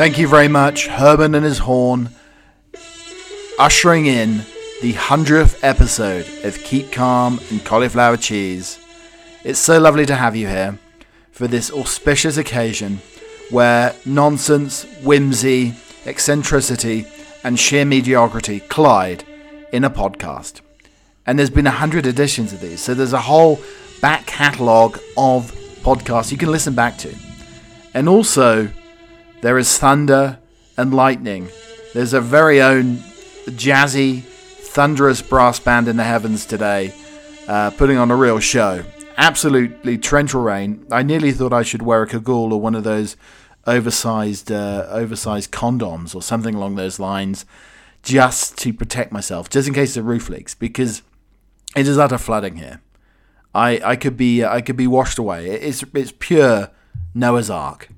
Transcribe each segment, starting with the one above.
Thank you very much, Herman and his horn, ushering in the 100th episode of Keep Calm and Cauliflower Cheese. It's so lovely to have you here for this auspicious occasion where nonsense, whimsy, eccentricity, and sheer mediocrity collide in a podcast. And there's been a hundred editions of these, so there's a whole back catalogue of podcasts you can listen back to. And also, there is thunder and lightning. There's a very own jazzy, thunderous brass band in the heavens today, uh, putting on a real show. Absolutely torrential rain. I nearly thought I should wear a cagoule or one of those oversized, uh, oversized condoms or something along those lines, just to protect myself, just in case the roof leaks, because it is utter flooding here. I, I could be I could be washed away. It's it's pure Noah's Ark.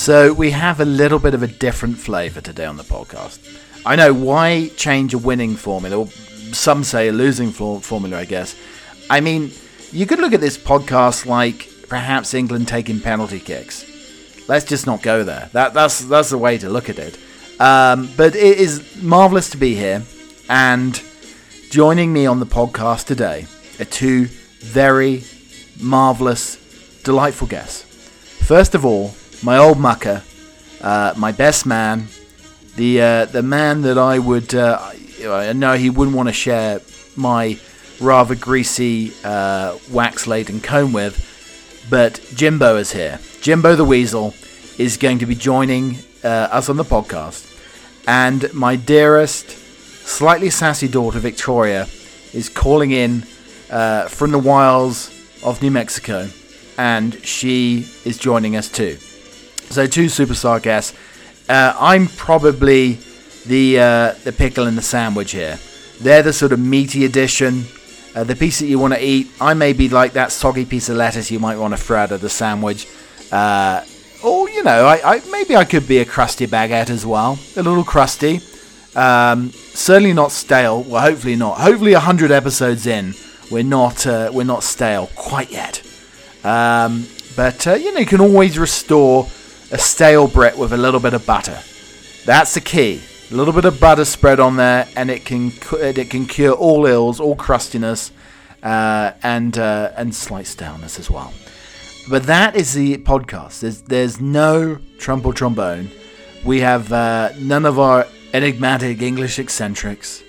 So we have a little bit of a different flavour today on the podcast. I know why change a winning formula, or some say a losing formula, I guess. I mean, you could look at this podcast like perhaps England taking penalty kicks. Let's just not go there. That, that's that's the way to look at it. Um, but it is marvelous to be here, and joining me on the podcast today are two very marvelous, delightful guests. First of all, my old mucker, uh, my best man, the uh, the man that I would uh, I know he wouldn't want to share my rather greasy uh, wax laden comb with, but Jimbo is here. Jimbo the Weasel is going to be joining uh, us on the podcast, and my dearest, slightly sassy daughter Victoria is calling in uh, from the wilds of New Mexico, and she is joining us too. So two superstar guests. Uh, I'm probably the uh, the pickle in the sandwich here. They're the sort of meaty addition, uh, the piece that you want to eat. I may be like that soggy piece of lettuce you might want to throw out of the sandwich. Uh, or you know, I, I, maybe I could be a crusty baguette as well, a little crusty. Um, certainly not stale. Well, hopefully not. Hopefully, hundred episodes in, we're not uh, we're not stale quite yet. Um, but uh, you know, you can always restore a stale Brit with a little bit of butter. That's the key. A little bit of butter spread on there, and it can it can cure all ills, all crustiness, uh, and uh, and slight staleness as well. But that is the podcast. There's there's no trump or trombone. We have uh, none of our enigmatic English eccentrics.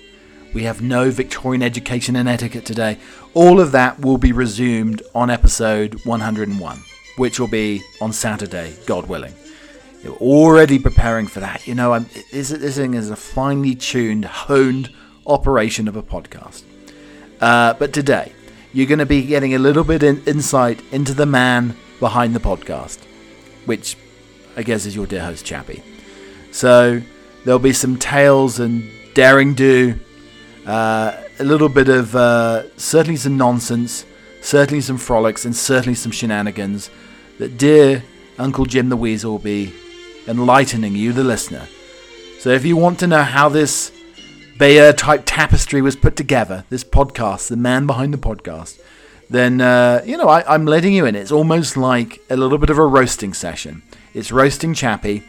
We have no Victorian education and etiquette today. All of that will be resumed on episode 101 which will be on Saturday, God willing. You're already preparing for that. You know, I'm, this, this thing is a finely tuned, honed operation of a podcast. Uh, but today, you're going to be getting a little bit in insight into the man behind the podcast, which I guess is your dear host, Chappie. So there'll be some tales and daring do, uh, a little bit of uh, certainly some nonsense, certainly some frolics, and certainly some shenanigans that dear Uncle Jim the Weasel will be enlightening you, the listener. So if you want to know how this Bayer type tapestry was put together, this podcast, the man behind the podcast, then, uh, you know, I, am letting you in. It's almost like a little bit of a roasting session. It's roasting Chappie.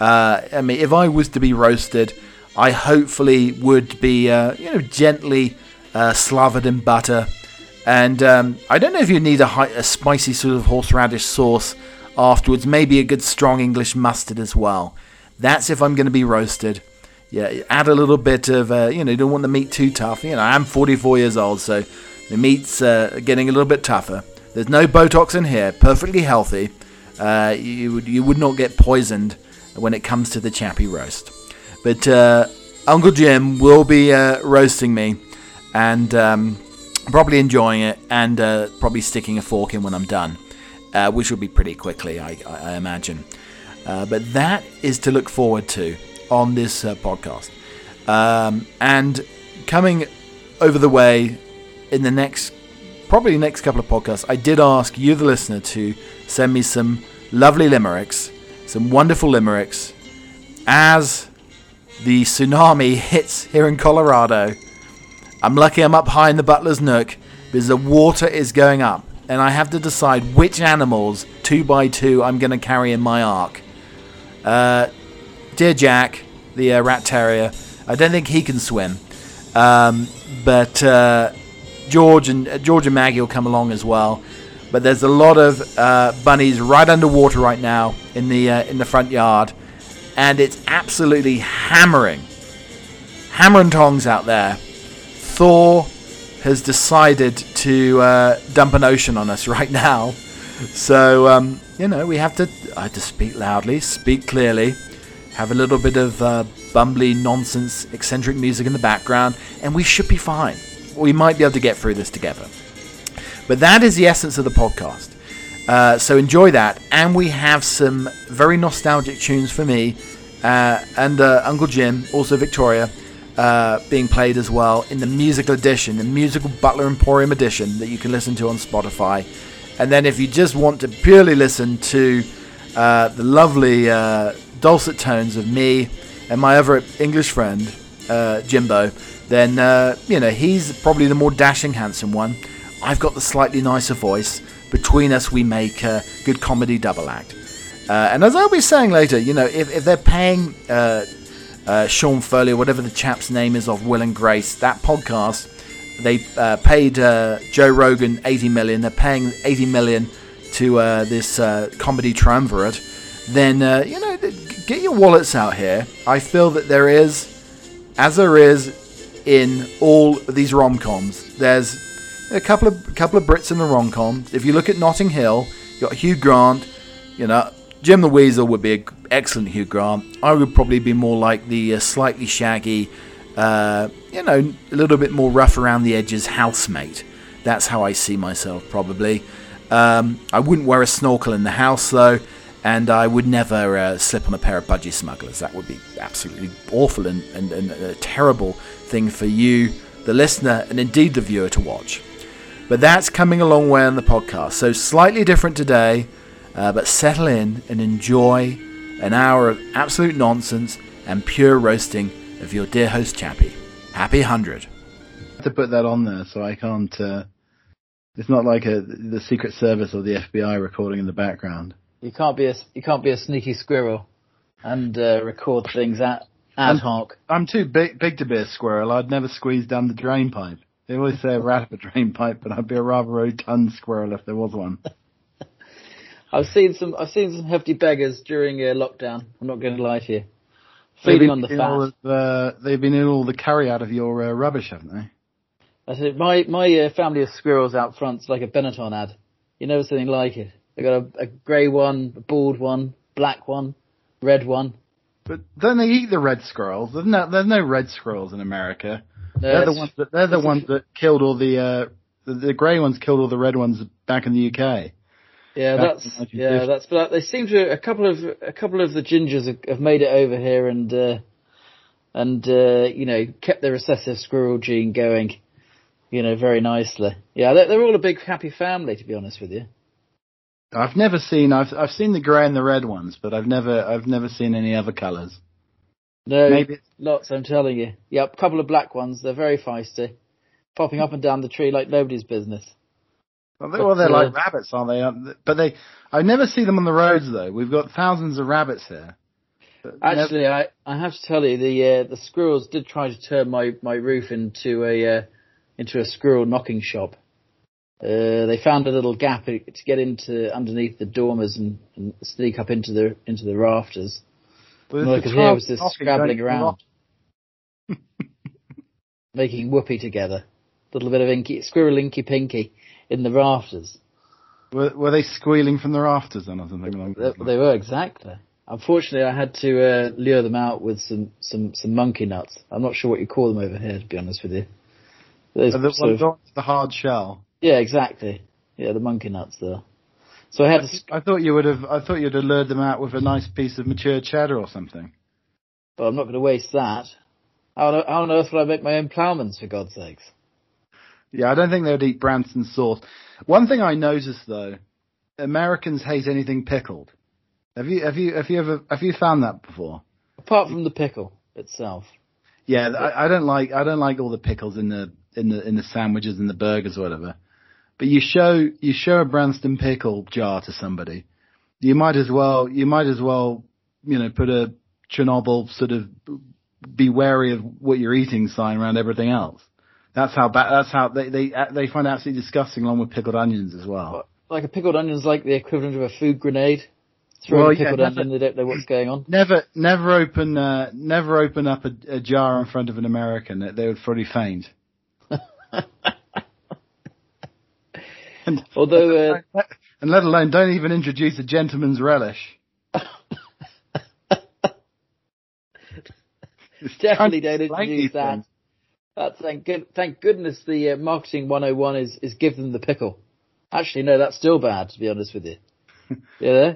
Uh, I mean, if I was to be roasted, I hopefully would be, uh, you know, gently uh, slathered in butter and um, I don't know if you need a, high, a spicy sort of horseradish sauce afterwards. Maybe a good strong English mustard as well. That's if I'm going to be roasted. Yeah, add a little bit of, uh, you know, you don't want the meat too tough. You know, I'm 44 years old, so the meat's uh, getting a little bit tougher. There's no Botox in here, perfectly healthy. Uh, you, would, you would not get poisoned when it comes to the chappy roast. But uh, Uncle Jim will be uh, roasting me, and um, probably enjoying it and uh, probably sticking a fork in when I'm done, uh, which will be pretty quickly, I, I imagine. Uh, but that is to look forward to on this uh, podcast. Um, and coming over the way in the next, probably next couple of podcasts, I did ask you, the listener, to send me some lovely limericks, some wonderful limericks, as the tsunami hits here in Colorado I'm lucky I'm up high in the butler's nook because the water is going up and I have to decide which animals, two by two, I'm going to carry in my ark. Uh, dear Jack, the uh, rat terrier, I don't think he can swim, um, but uh, George and uh, George and Maggie will come along as well. But there's a lot of uh, bunnies right underwater right now in the uh, in the front yard, and it's absolutely hammering, hammer and tongs out there. Thor has decided to uh, dump an ocean on us right now. So, um, you know, we have to, I have to speak loudly, speak clearly, have a little bit of uh, bumbly nonsense, eccentric music in the background, and we should be fine. We might be able to get through this together. But that is the essence of the podcast. Uh, so enjoy that. And we have some very nostalgic tunes for me uh, and uh, Uncle Jim, also Victoria, uh, being played as well in the musical edition, the musical Butler Emporium edition that you can listen to on Spotify. And then if you just want to purely listen to uh, the lovely uh, dulcet tones of me and my other English friend, uh, Jimbo, then, uh, you know, he's probably the more dashing, handsome one. I've got the slightly nicer voice. Between us, we make a good comedy double act. And as I'll be saying later, you know, if, if they're paying uh, uh, Sean Foley, whatever the chap's name is of Will and Grace, that podcast, they uh, paid uh, Joe Rogan 80 million. They're paying 80 million to uh, this comedy triumvirate. Then, you know, get your wallets out here. I feel that there is, as there is in all these rom coms, there's a couple of a couple of Brits in the rom com. If you look at Notting Hill, you got Hugh Grant, you know, Jim the Weasel would be an excellent Hugh Grant. I would probably be more like the uh, slightly shaggy, uh, you know, a little bit more rough around the edges housemate. That's how I see myself, probably. Um, I wouldn't wear a snorkel in the house, though, and I would never uh, slip on a pair of budgie smugglers. That would be absolutely awful and, and, and a terrible thing for you, the listener, and indeed the viewer to watch. But that's coming a long way on the podcast. So, slightly different today. Uh, but settle in and enjoy an hour of absolute nonsense and pure roasting of your dear host Chappie. Happy 100. To put that on there so I can't. Uh, it's not like a, the Secret Service or the FBI recording in the background. You can't be a you can't be a sneaky squirrel and uh, record things at ad hoc. I'm too big big to be a squirrel. I'd never squeeze down the drain pipe. They always say a rat up a drain pipe, but I'd be a rather rotund squirrel if there was one. I've seen some. I've seen some hefty beggars during uh, lockdown. I'm not going to lie to you. Feeding on the fat. Uh, they've been in all the carry out of your uh, rubbish, haven't they? I said my my uh, family of squirrels out front's like a Benetton ad. You never seen anything like it. They got a, a grey one, a bald one, black one, red one. But don't they eat the red squirrels? There's no there's no red squirrels in America. No, they're the ones that they're the ones that killed all the uh the, the grey ones killed all the red ones back in the UK. Yeah, that's yeah, that's but they seem to a couple of a couple of the gingers have, have made it over here and uh, and uh, you know kept the recessive squirrel gene going, you know, very nicely. Yeah, they're, they're all a big happy family to be honest with you. I've never seen I've I've seen the grey and the red ones, but I've never I've never seen any other colours. No, Maybe. lots. I'm telling you. Yep, a couple of black ones. They're very feisty, popping up and down the tree like nobody's business. Well, they, well, they're like uh, rabbits, aren't they? Um, but they, I never see them on the roads though. We've got thousands of rabbits here. Actually, never... I, I have to tell you, the uh, the squirrels did try to turn my, my roof into a uh, into a squirrel knocking shop. Uh, they found a little gap to get into underneath the dormers and, and sneak up into the into the rafters. Well, all I could hear was this scrabbling around, making whoopee together. A little bit of inky, squirrel inky pinky in the rafters. Were, were they squealing from the rafters then or something that? They, they were, exactly. Unfortunately, I had to uh, lure them out with some, some, some monkey nuts. I'm not sure what you call them over here, to be honest with you. Those the, sort of, the hard shell. Yeah, exactly. Yeah, the monkey nuts there. So I had I, to. I thought you would have. I thought you'd have lured them out with a nice piece of mature cheddar or something. But I'm not going to waste that. How on, how on earth would I make my own ploughmans, for God's sakes? Yeah, I don't think they would eat Branston sauce. One thing I noticed though, Americans hate anything pickled. Have you have you have you ever have you found that before? Apart from the pickle itself. Yeah, I, I don't like I don't like all the pickles in the in the in the sandwiches and the burgers or whatever. but you show you show a Branston pickle jar to somebody, you might as well you might as well you know put a Chernobyl sort of be wary of what you're eating sign around everything else. That's how bad. That's how they they they find it absolutely disgusting, along with pickled onions as well. Like a pickled onion's like the equivalent of a food grenade. Throw well, a pickled yeah, never, onion, they don't know what's going on. Never, never open, uh, never open up a, a, jar in front of an American. They would probably faint. and, Although, uh, and let alone, don't even introduce a gentleman's relish. Definitely don't introduce that. That's thank good, thank goodness the uh, marketing 101 is is give them the pickle. Actually, no, that's still bad to be honest with you. yeah.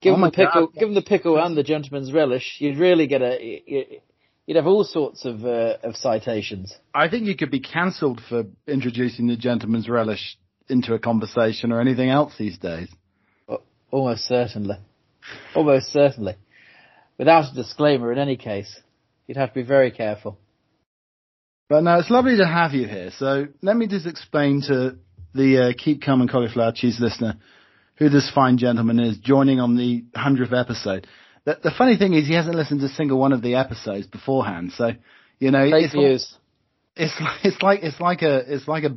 Give oh them the pickle, God. give them the pickle and the gentleman's relish. You'd really get a, you'd have all sorts of uh, of citations. I think you could be cancelled for introducing the gentleman's relish into a conversation or anything else these days. Almost certainly, almost certainly, without a disclaimer. In any case, you'd have to be very careful. But no, it's lovely to have you here. So let me just explain to the uh, Keep Calm and Cauliflower Cheese listener who this fine gentleman is joining on the 100th episode. The, the funny thing is he hasn't listened to a single one of the episodes beforehand. So, you know, it's like, it's like, it's like, it's like a, it's like a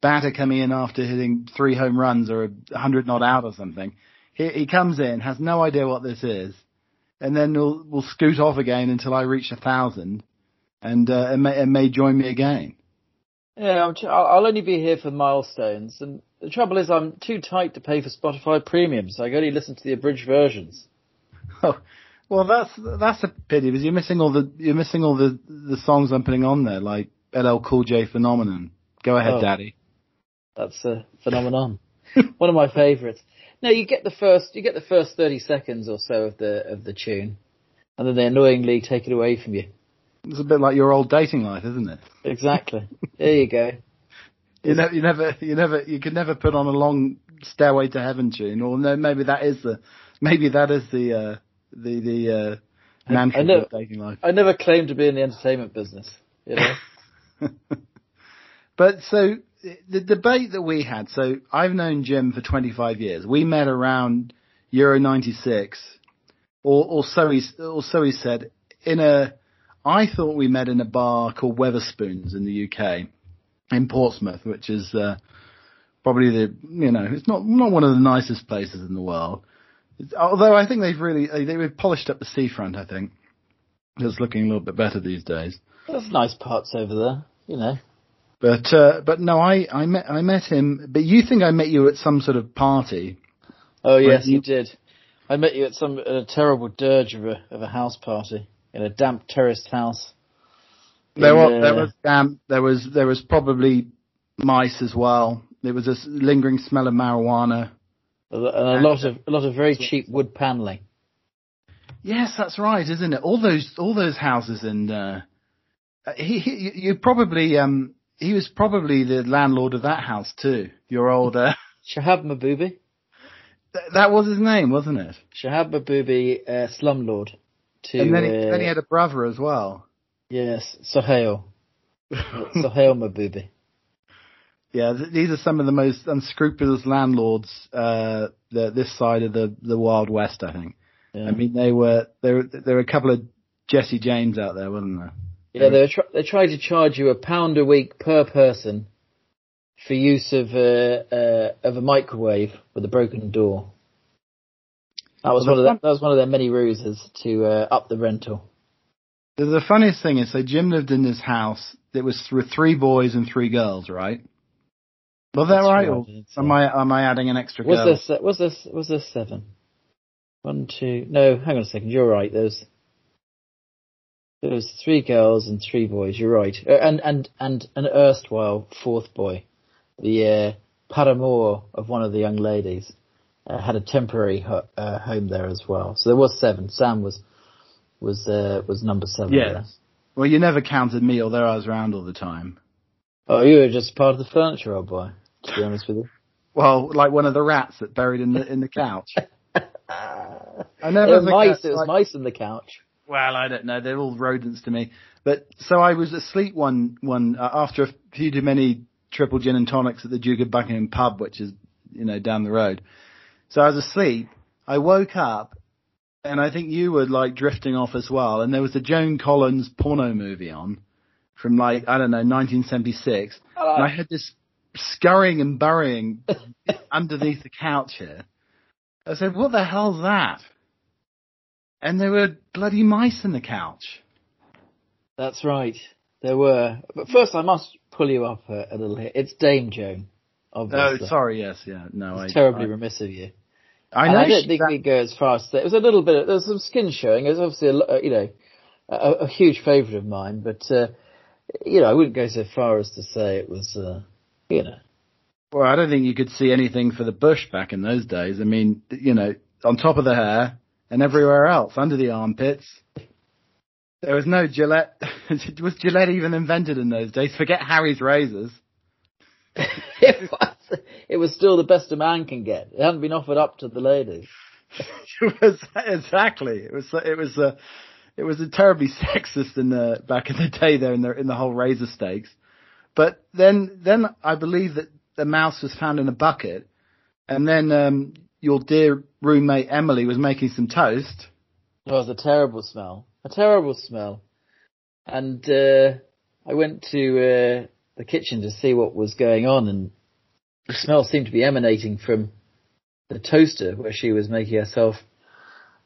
batter coming in after hitting three home runs or a hundred not out or something. He, he comes in, has no idea what this is, and then we'll, we'll scoot off again until I reach a thousand and uh, it, may, it may join me again. Yeah, i I'll only be here for milestones, and the trouble is I'm too tight to pay for Spotify Premium, so I can only listen to the abridged versions. Oh, well, that's that's a pity because you're missing all the you're missing all the the songs I'm putting on there, like LL Cool J Phenomenon. Go ahead, oh, Daddy. That's a phenomenon. One of my favourites. No, you get the first you get the first thirty seconds or so of the of the tune, and then they annoyingly take it away from you. It's a bit like your old dating life, isn't it? Exactly. there you go. You, ne- you never, you never, you could never put on a long Stairway to Heaven tune, or no, maybe that is the, maybe that is the, uh, the, the, uh, mantra I never, of dating life. I never claimed to be in the entertainment business, you know. but so, the debate that we had, so I've known Jim for 25 years. We met around Euro 96, or, or so he, or so he said, in a, I thought we met in a bar called Wetherspoons in the UK, in Portsmouth, which is uh, probably the you know it's not not one of the nicest places in the world. It's, although I think they've really they've polished up the seafront. I think it's looking a little bit better these days. There's nice parts over there, you know. But uh, but no, I I met I met him. But you think I met you at some sort of party? Oh yes, you, you did. I met you at some a terrible dirge of a of a house party in a damp terraced house. There was, there was damp. There was there was probably mice as well. There was a lingering smell of marijuana. A, a lot of a lot of very cheap wood paneling. Yes, that's right, isn't it? All those all those houses and uh, he, he you probably um he was probably the landlord of that house too. Your old uh, Shahab Mahboobi. Th- that was his name, wasn't it? Shahab Mahboobi, uh, slumlord to. And then he, uh, then he had a brother as well. Yes, Sohail. Sohail Mahboobi. Yeah, th- these are some of the most unscrupulous landlords uh, the, this side of the the Wild West. I think. Yeah. I mean, they were there. There were a couple of Jesse James out there, wasn't there? Yeah, they were tr- they tried to charge you a pound a week per person for use of a uh, uh, of a microwave with a broken door. That was well, one of the, that was one of their many ruses to uh, up the rental. The, the, funniest thing is, so Jim lived in this house. It was with three boys and three girls, right? Was that right? right am I am I adding an extra? Was girl? this was this was this seven? One, two. No, hang on a second. You're right. There's there was three girls and three boys. You're right, uh, and and and an erstwhile fourth boy, the uh, paramour of one of the young ladies uh, had a temporary ho- uh, home there as well. So there was seven. Sam was was uh, was number seven. Yes. There. Well, you never counted me, although I was around all the time. Oh, you were just part of the furniture, old boy. To be honest with you. Well, like one of the rats that buried in the in the couch. I never. It was mice. It was like, mice in the couch. Well, I don't know. They're all rodents to me. But so I was asleep one one uh, after a few too many triple gin and tonics at the Duke of Buckingham pub, which is you know down the road. So I was asleep. I woke up, and I think you were like drifting off as well. And there was a Joan Collins porno movie on from like I don't know 1976, Oh. and I had this scurrying and burying underneath the couch here. I said, "What the hell's that?" And there were bloody mice in the couch. That's right. There were. But first, I must pull you up a, a little here. It's Dame Joan. Oh, sorry. Yes, yeah. No, I It's terribly I, remiss of you. I know I don't think that- we go as far as to say it was a little bit. There was some skin showing. It was obviously a, uh, you know a, a huge favourite of mine, but uh, you know I wouldn't go so far as to say it was uh, you know Well, I don't think you could see anything for the bush back in those days. I mean, you know, on top of the hair and everywhere else, under the armpits. There was no Gillette. was Gillette even invented in those days? Forget Harry's razors. it it was still the best a man can get. It hadn't been offered up to the ladies. it was exactly. It was. It was. Uh, it was a terribly sexist in the back in the day there in the in the whole razor stakes. But then then I believe that the mouse was found in a bucket, and then um, your dear roommate Emily was making some toast. It was a terrible smell, a terrible smell, and uh, I went to uh, the kitchen to see what was going on, and the smell seemed to be emanating from the toaster where she was making herself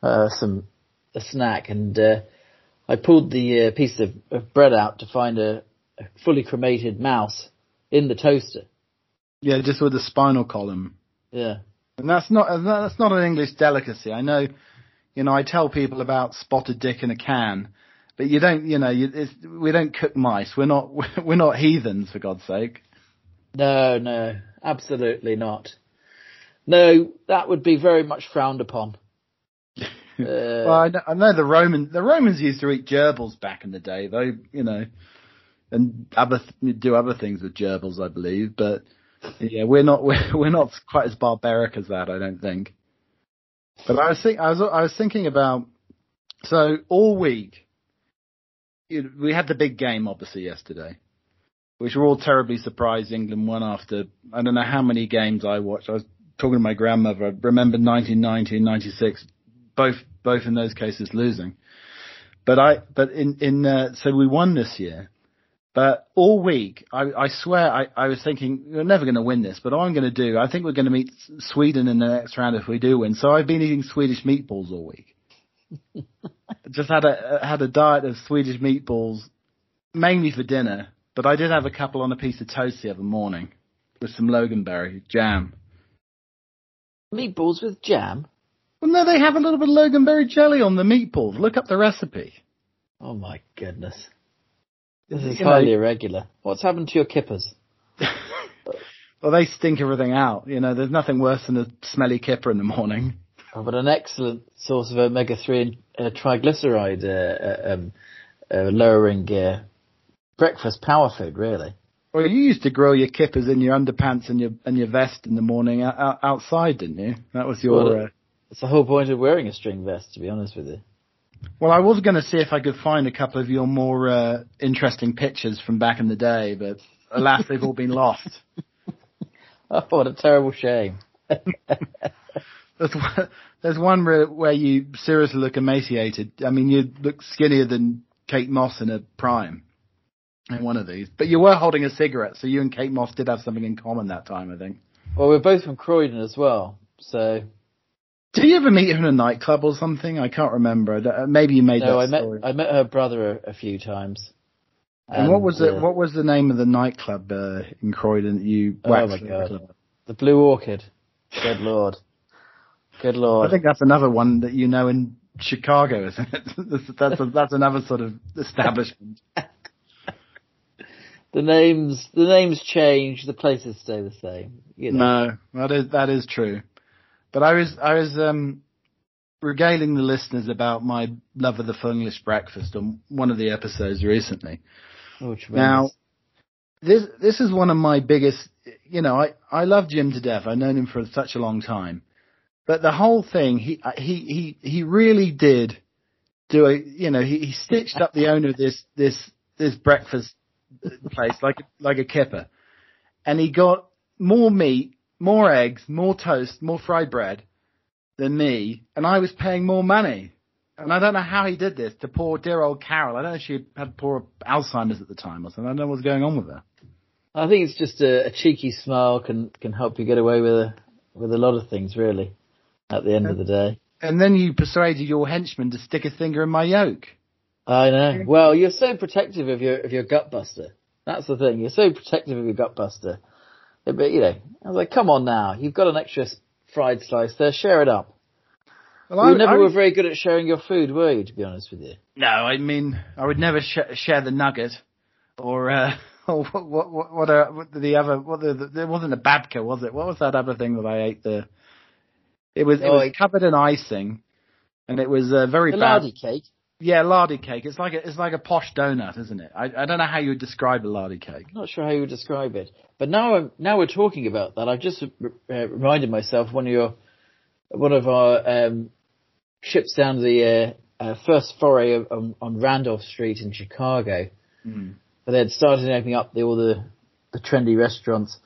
uh, some a snack, and uh, I pulled the uh, piece of, of bread out to find a, a fully cremated mouse in the toaster. Yeah, just with the spinal column. Yeah. And that's not that's not an English delicacy. I know, you know, I tell people about spotted dick in a can, but you don't, you know, you, it's, we don't cook mice. We're not we're not heathens for God's sake. No, no, absolutely not. No, that would be very much frowned upon. Uh, Well, I know, I know the Roman the Romans used to eat gerbils back in the day, though, you know, and other th- do other things with gerbils, I believe. But yeah, we're not we're, we're not quite as barbaric as that, I don't think. But I was think I was I was thinking about so all week we had the big game obviously yesterday, which we're all terribly surprised England won after I don't know how many games I watched. I was talking to my grandmother. I remember 1990 and 96 both both in those cases losing. But I but in in uh, so we won this year. But all week, I, I swear, I, I was thinking we're never going to win this. But all I'm going to do, I think we're going to meet Sweden in the next round if we do win. So I've been eating Swedish meatballs all week. Just had a had a diet of Swedish meatballs, mainly for dinner. But I did have a couple on a piece of toast the other morning with some Loganberry jam. meatballs with jam. Well, no, they have a little bit of Loganberry jelly on the meatballs. Look up the recipe. Oh my goodness. This is You know, highly irregular. What's happened to your kippers? well, they stink everything out. You know, there's nothing worse than a smelly kipper in the morning. Oh, but an excellent source of omega-3 and uh, triglyceride uh, uh, um, uh, lowering breakfast power food, really. Well, you used to grow your kippers in your underpants and your and your vest in the morning out, out, outside, didn't you? That was your. Well, uh, It's the whole point of wearing a string vest, to be honest with you. well, I was going to see if I could find a couple of your more uh, interesting pictures from back in the day, but alas, they've all been lost. Oh, what a terrible shame. There's one, there's one where, where you seriously look emaciated. I mean, you look skinnier than Kate Moss in a prime in one of these. But you were holding a cigarette, so you and Kate Moss did have something in common that time, I think. Well, we're both from Croydon as well, so Did you ever meet her in a nightclub or something? I can't remember. Uh, Maybe you made no, that I met story. I met her brother a, a few times. and, what was it? uh, What was the name of the nightclub uh, in Croydon that you Oh my God. The Blue Orchid. Good lord. Good lord. I think that's another one that you know in Chicago, isn't it? that's that's, a, that's another sort of establishment. the names the names change, the places stay the same. You know. No, that is that is true. But I was I was um regaling the listeners about my love of the full English breakfast on one of the episodes recently. Oh. Now, this this is one of my biggest. You know, I I love Jim to death. I've known him for such a long time, but the whole thing, he he he he really did do a. You know, he, he stitched up the owner of this this this breakfast place like like a kipper, and he got more meat, more eggs, more toast, more fried bread than me, and I was paying more money. And I don't know how he did this to poor dear old Carol. I don't know if she had poor Alzheimer's at the time or something. I don't know what's going on with her. I think it's just a, a cheeky smile can can help you get away with a, with a lot of things, really. At the end of the day. And then you persuaded your henchman to stick a finger in my yoke. I know. Well, you're so protective of your of your gutbuster. That's the thing. You're so protective of your gutbuster. But you know, I was like, come on now, you've got an extra fried slice there. Share it up. Well, you I, never I, were very good at sharing your food, were you? To be honest with you. No, I mean, I would never sh- share the nugget, or uh, or what what what, what, uh, what the other what the, the there wasn't a babka, was it? What was that other thing that I ate? there? it was it oh, was covered in icing, and it was uh, very the bad. lardy cake. Yeah, lardy cake. It's like a, it's like a posh donut, isn't it? I, I don't know how you would describe a lardy cake. I'm not sure how you would describe it. But now I'm, now we're talking about that. I've just uh, reminded myself one of your one of our um, trips down the uh, uh, first foray of, on, on, Randolph Street in Chicago. Mm. But they had started opening up the, all the the trendy restaurants,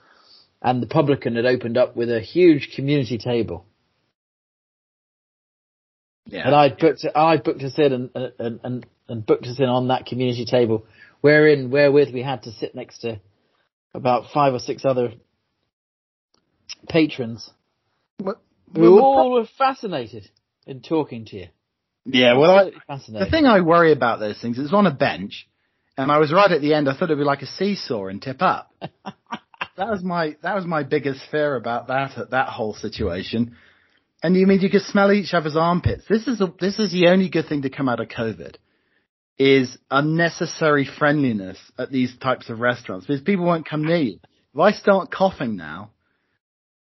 and the publican had opened up with a huge community table. Yeah. And I booked I booked us in and, and, and, and booked us in on that community table, wherein wherewith we had to sit next to about five or six other patrons. What, who all were fascinated in talking to you. Yeah, well, I, the thing I worry about those things is on a bench, and I was right at the end. I thought it'd be like a seesaw and tip up. that was my that was my biggest fear about that that whole situation. And you mean you could smell each other's armpits? This is a, this is the only good thing to come out of COVID is unnecessary friendliness at these types of restaurants because people won't come near you. If I start coughing now,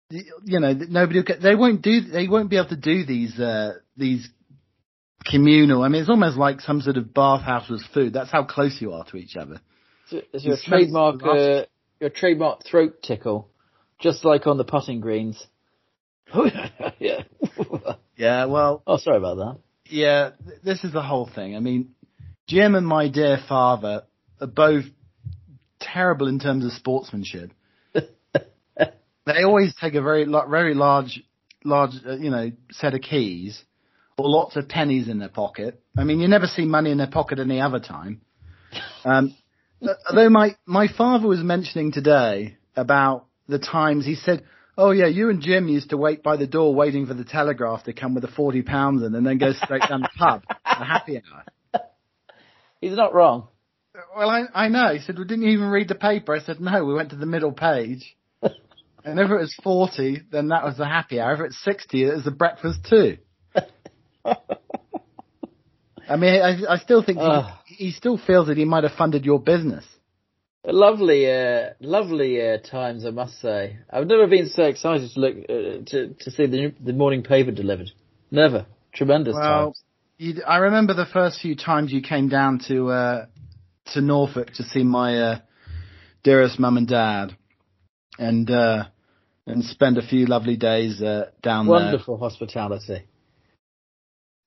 you know, nobody will get, they won't do, they won't be able to do these, uh, these communal, I mean, it's almost like some sort of bathhouse with food. That's how close you are to each other. Is your trademark, uh, your trademark throat tickle, just like on the putting greens. yeah. yeah, well. Oh, sorry about that. Yeah, this is the whole thing. I mean, Jim and my dear father are both terrible in terms of sportsmanship. they always take a very, very large, large, uh, you know, set of keys or lots of pennies in their pocket. I mean, you never see money in their pocket any other time. Um, although my, my father was mentioning today about the times he said, Oh yeah, you and Jim used to wait by the door waiting for the telegraph to come with the forty pounds in and then go straight down the pub, the happy hour. He's not wrong. Well, I, I know. He said, well, didn't you even read the paper? I said, no, we went to the middle page. and if it was 40, then that was the happy hour. If it's 60, it was the breakfast too. I mean, I, I still think he, he still feels that he might have funded your business. Lovely, uh, lovely uh, times, I must say. I've never been so excited to look uh, to to see the the morning paper delivered. Never, tremendous well, times. I remember the first few times you came down to uh, to Norfolk to see my uh, dearest mum and dad, and uh, and spend a few lovely days down Wonderful there. Wonderful hospitality.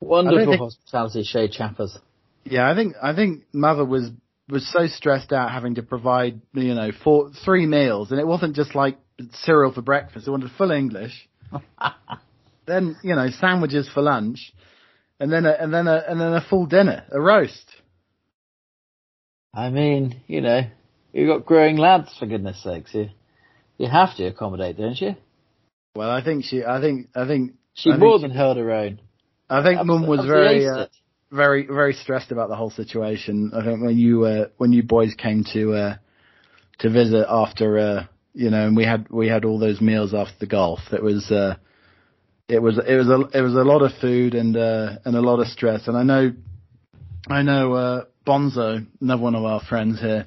Wonderful think, hospitality, chez Chappers. Yeah, I think I think mother was was so stressed out having to provide, you know, four, three meals, and it wasn't just like cereal for breakfast. They wanted full English. then, you know, sandwiches for lunch, and then a, and then a, and then a full dinner, a roast. I mean, you know, you've got growing lads for goodness sakes. You, you have to accommodate, don't you? Well, I think she, I think, I think she I more think than she, held her own. I think Mum was very, uh, very very stressed about the whole situation. I think when you uh, when you boys came to uh, to visit after uh, you know, and we had we had all those meals after the golf. It was uh, it was it was a it was a lot of food and uh, and a lot of stress. And I know I know uh, Bonzo, another one of our friends here.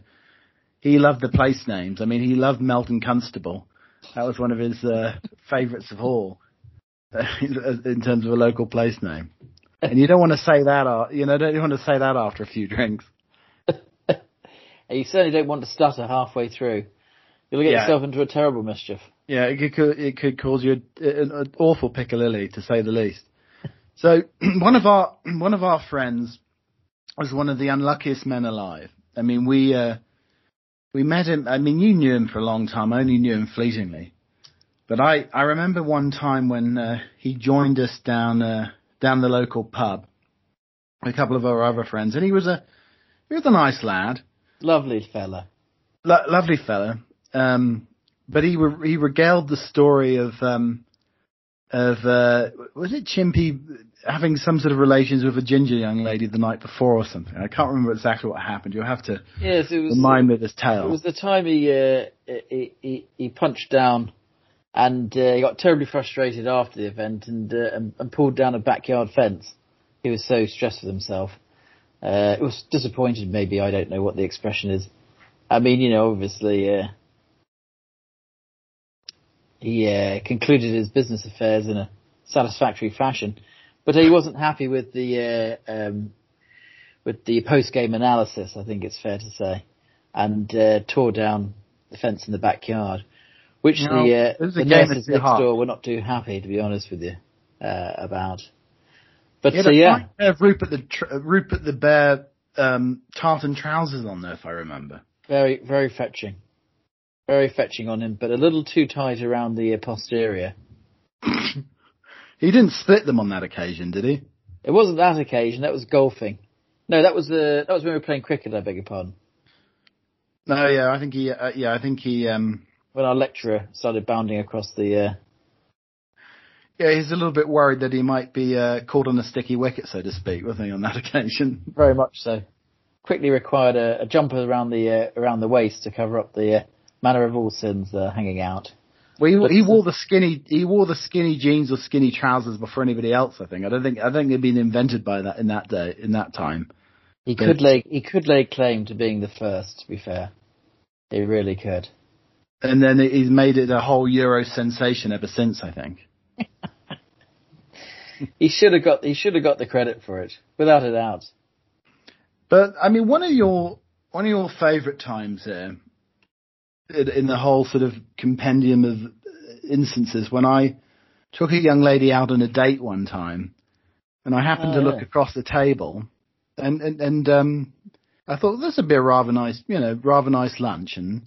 He loved the place names. I mean, he loved Melton Constable. That was one of his uh, favourites of all in terms of a local place name and you don't want to say that, you know, don't want to say that after a few drinks. you certainly don't want to stutter halfway through. You'll get yeah. yourself into a terrible mischief. Yeah, it could it could cause you an awful piccalilli, to say the least. So one of our one of our friends was one of the unluckiest men alive. I mean, we uh, we met him. I mean, you knew him for a long time. I only knew him fleetingly, but I I remember one time when uh, he joined us down uh, down the local pub, a couple of our other friends, and he was a he was a nice lad, Lovely fella. lo- lovely fella. Um, but he re- he regaled the story of um of uh was it Chimpy having some sort of relations with a ginger young lady the night before or something. I can't remember exactly what happened. You'll have to Yes, it was. remind me of this tale. It was the time he uh, he, he he punched down, and uh, he got terribly frustrated after the event, and, uh, and and pulled down a backyard fence. He was so stressed with himself. Uh, it was disappointed, maybe I don't know what the expression is. I mean, you know, obviously, uh, he uh, concluded his business affairs in a satisfactory fashion, but he wasn't happy with the uh, um, with the post game analysis. I think it's fair to say and uh, tore down the fence in the backyard, which No, the it uh, the nurses next halves. door were not too happy, to be honest with you, uh, about. But Yeah, so the yeah, of Rupert the tr- uh, Rupert the Bear um, tartan trousers on there, if I remember. very very fetching, very fetching on him, but a little too tight around the uh, posterior. He didn't split them on that occasion, did he? It wasn't that occasion. That was golfing. No, that was the that was when we were playing cricket. I beg your pardon. No, yeah, I think he, uh, yeah, I think he, um, When our lecturer started bounding across the. Uh, yeah, he's a little bit worried that he might be uh, caught on a sticky wicket, so to speak, wasn't he, on that occasion? very much so. Quickly required a, a jumper around the uh, around the waist to cover up the uh, manner of all sins uh, hanging out. Well, he, But- he wore the skinny, he wore the skinny jeans or skinny trousers before anybody else. I think. I don't think, I think they'd been invented by that in that day, in that time. He could lay he could lay claim to being the first. To be fair, he really could. And then he's made it a whole Euro sensation ever since. I think. He should have got he should have got the credit for it, without a doubt. But I mean, one of your one of your favourite times here in, in the whole sort of compendium of instances when I took a young lady out on a date one time, and I happened Oh, to look yeah. across the table, and and, and um, I thought this would be a rather nice, you know, rather nice lunch, and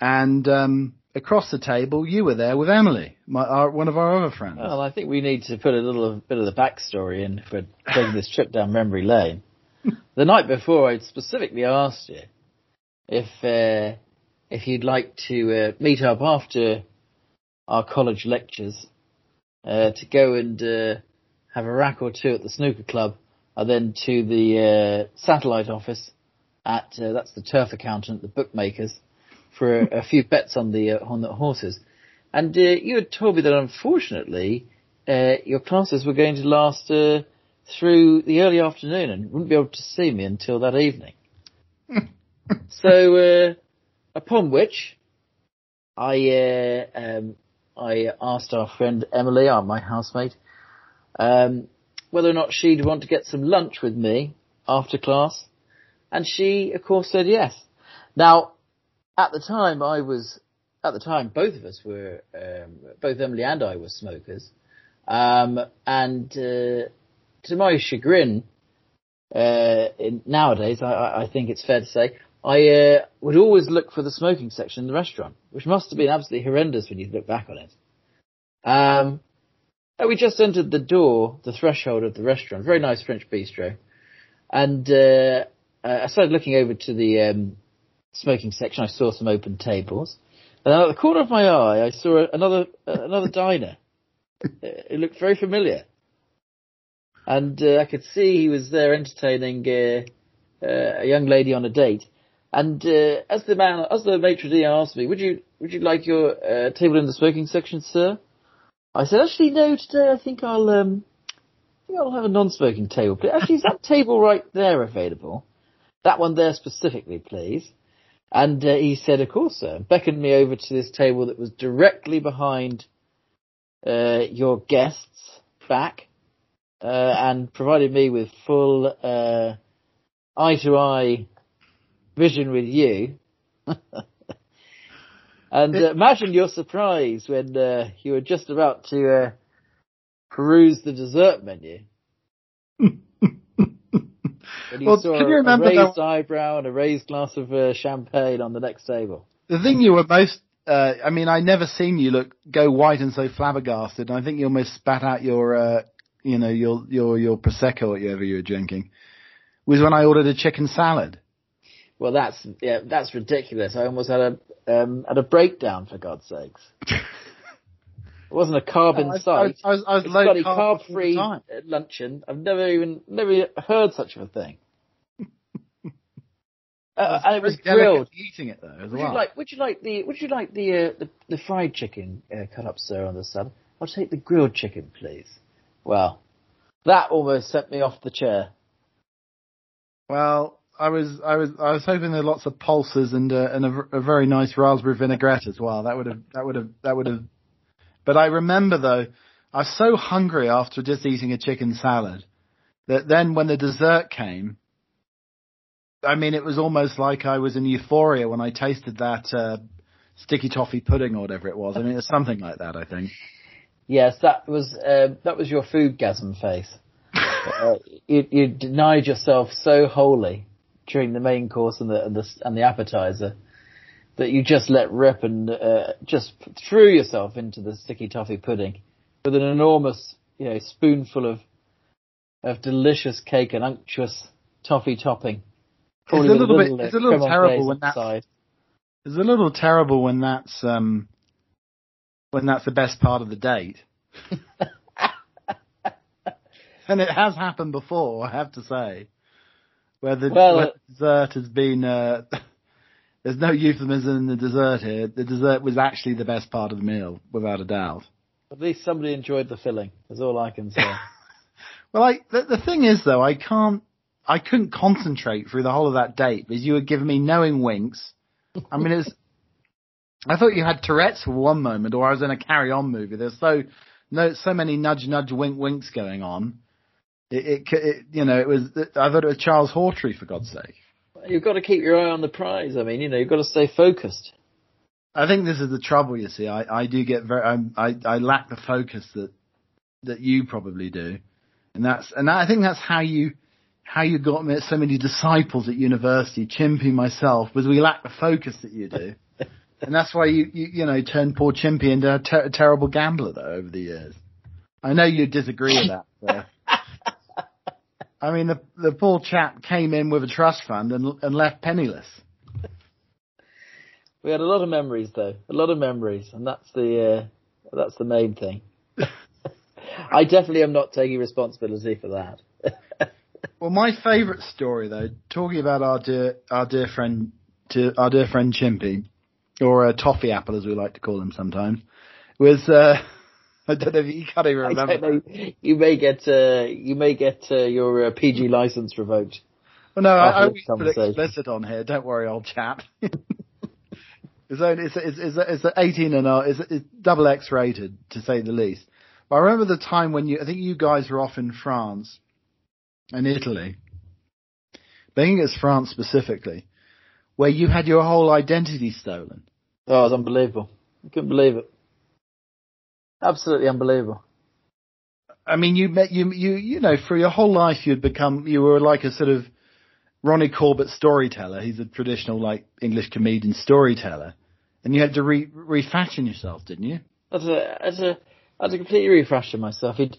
and um, across the table you were there with Emily, my our, one of our other friends. Well, I think we need to put a little bit of the backstory in for taking this trip down memory lane. The night before, I'd specifically asked you if uh, if you'd like to uh, meet up after our college lectures uh, to go and uh, have a rack or two at the snooker club, and then to the uh, satellite office at uh, that's the turf accountant, the bookmakers, for a, a few bets on the uh, on the horses. And uh, you had told me that unfortunately uh, your classes were going to last uh, through the early afternoon and wouldn't be able to see me until that evening. so, uh, upon which I uh, um, I asked our friend Emily, our my housemate, um, whether or not she'd want to get some lunch with me after class, and she, of course, said yes. Now, at the time, I was at the time both of us were um, both Emily and I were smokers, um, and uh, to my chagrin, uh, in, nowadays I, I think it's fair to say I uh, would always look for the smoking section in the restaurant, which must have been absolutely horrendous when you look back on it. Um, we just entered the door, the threshold of the restaurant, very nice French bistro, and uh, uh, I started looking over to the um, smoking section. I saw some open tables, and then at the corner of my eye, I saw another another diner. It looked very familiar, and uh, I could see he was there entertaining uh, uh, a young lady on a date. And uh, as the man, as the maitre d' asked me, "Would you would you like your uh, table in the smoking section, sir?" I said, "Actually, no. Today, I think I'll um, I think I'll have a non-smoking table. Please. Actually, is that table right there available? That one there specifically, please." And uh, he said, "Of course, sir." Beckoned me over to this table that was directly behind uh, your guests' back, uh, and provided me with full uh, eye-to-eye vision with you. and uh, imagine your surprise when uh, you were just about to peruse the dessert menu. When Well, saw can you remember a raised that- eyebrow and a raised glass of uh, champagne on the next table. The thing you were most, uh, I mean, I never seen you look go white and so flabbergasted. And I think you almost spat out your, uh, you know, your your your prosecco or whatever you were drinking. Was when I ordered a chicken salad. Well, that's yeah, that's ridiculous. I almost had a um, had a breakdown for God's sakes. It wasn't a carb in sight. I was, I was low carb carb free luncheon. I've never even never heard such of a thing. Uh, and it was grilled. Eating it though as Would well. you like? Would you like the? Would you like the uh, the, the fried chicken uh, cut up, sir, on the salad? I'll take the grilled chicken, please. Well, that almost sent me off the chair. Well, I was I was I was hoping there were lots of pulses and uh, and a, a very nice raspberry vinaigrette as well. That would have that would have that would have. But I remember though, I was so hungry after just eating a chicken salad that then when the dessert came, I mean it was almost like I was in euphoria when I tasted that uh, sticky toffee pudding or whatever it was. I mean it's something like that. I think. Yes, that was uh, that was your foodgasm face. uh, you, you denied yourself so wholly during the main course and the and the, and the appetizer that you just let rip and uh, just threw yourself into the sticky toffee pudding with an enormous, you know, spoonful of of delicious cake and unctuous toffee topping. Probably a with little bit- uh, it's a little terrible when that's- inside. It's a little terrible when that's um when that's the best part of the date. and it has happened before, I have to say, where the, Well, where the dessert has been. Uh, there's no euphemism in the dessert here. The dessert was actually the best part of the meal, without a doubt. At least somebody enjoyed the filling. That's all I can say. Well, I, the, the thing is though, I can't, I couldn't concentrate through the whole of that date because you were giving me knowing winks. I mean, it's, I thought you had Tourette's for one moment or I was in a carry on movie. There's so, no, so many nudge, nudge, wink, winks going on. It, it, it you know, it was, I thought it was Charles Hawtrey for God's sake. You've got to keep your eye on the prize. I mean, you know, you've got to stay focused. I think this is the trouble, you see. I, I do get very, I'm, I, I lack the focus that, that you probably do. And that's, and I think that's how you, how you got me- so many disciples at university, Chimpy, myself, was we lack the focus that you do. and that's why you, you, you know, turned poor Chimpy into a, ter- a terrible gambler though over the years. I know you disagree with that. I mean, the, the poor chap came in with a trust fund and, and left penniless. We had a lot of memories, though, a lot of memories, and that's the uh, that's the main thing. I definitely am not taking responsibility for that. Well, my favourite story, though, talking about our dear, our dear friend, to our dear friend Chimpy, or uh, Toffee Apple, as we like to call him sometimes, was uh, I don't know if you can't even remember. you may get uh, you may get uh, your uh, PG license revoked. Well, no, I, always put explicit on here. Don't worry, old chap. it's, only, it's, it's, it's, it's 18 and uh, it's, it's double X rated to say the least. But I remember the time when you, I think you guys were off in France and Italy. But I think it's France specifically, where you had your whole identity stolen. Oh, it was unbelievable. I couldn't believe it. Absolutely unbelievable. I mean, you met you you you know for your whole life you'd become you were like a sort of Ronnie Corbett storyteller. He's a traditional like English comedian storyteller, and you had to re refashion yourself, didn't you? That's a that's a I had to completely refashion myself. He'd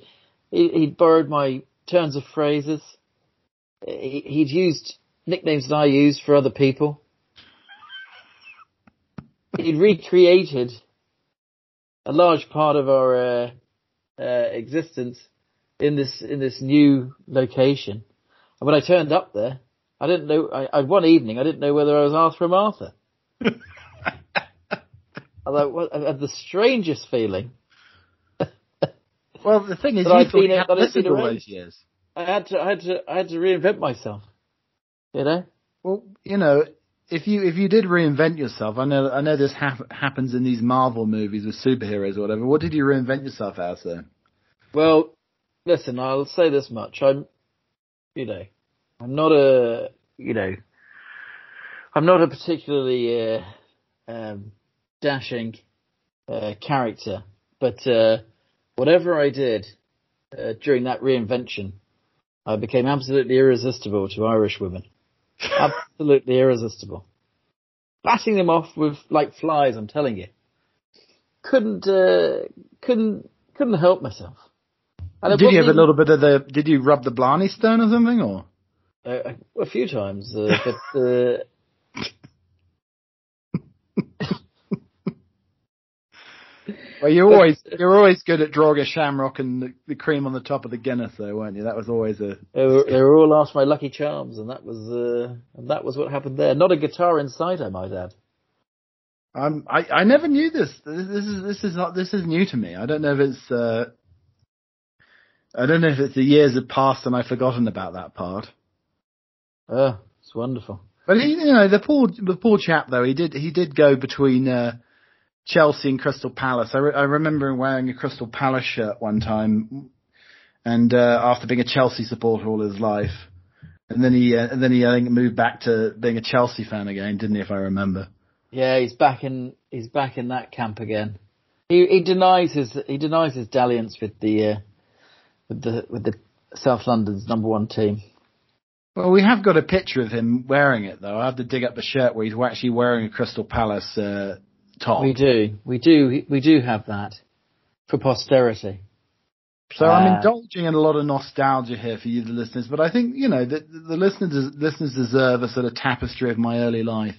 he, he'd borrowed my turns of phrases. He'd used nicknames that I used for other people. He'd recreated a large part of our uh, uh, existence in this in this new location. And when I turned up there, I didn't know. I, I one evening I didn't know whether I was Arthur or Martha. I thought, what, I had the strangest feeling. Well, the thing is, thought been you had I'd listened been all those years. I had to, I had to, I had to reinvent myself. You know, Well, you know, if you if you did reinvent yourself, I know I know this hap- happens in these Marvel movies with superheroes or whatever. What did you reinvent yourself as though? well, listen, I'll say this much: I'm, you know, I'm not a, you know, I'm not a particularly uh, um, dashing uh, character, but uh, whatever I did uh, during that reinvention, I became absolutely irresistible to Irish women. absolutely irresistible. Batting them off with like flies, I'm telling you. Couldn't, uh, couldn't, couldn't help myself. Did you have a little bit of the? Did you rub the Blarney Stone or something, or? uh, a few times, uh, but, Well, you're always you're always good at drawing a shamrock and the, the cream on the top of the Guinness, though, weren't you? That was always a. they were, they were all after my lucky charms, and that was, uh, and that was what happened there. Not a guitar inside, I might add. I'm, I I never knew this. This this is this is not this is new to me. I don't know if it's. Uh, I don't know if it's the years have passed and I've forgotten about that part. Oh, it's wonderful. But he, you know, the poor the poor chap though. He did he did go between uh, Chelsea and Crystal Palace. I, re- I remember him wearing a Crystal Palace shirt one time, and uh, after being a Chelsea supporter all his life, and then he uh, and then he I think moved back to being a Chelsea fan again, didn't he? If I remember. Yeah, he's back in, he's back in that camp again. He, he denies his, he denies his dalliance with the, uh, with the, with the South London's number one team. Well, we have got a picture of him wearing it though. I have to dig up the shirt where he's actually wearing a Crystal Palace uh, top. We do, we do, we do have that for posterity. So I'm Uh, indulging in a lot of nostalgia here for you, the listeners. But I think you know the, the listeners listeners deserve a sort of tapestry of my early life.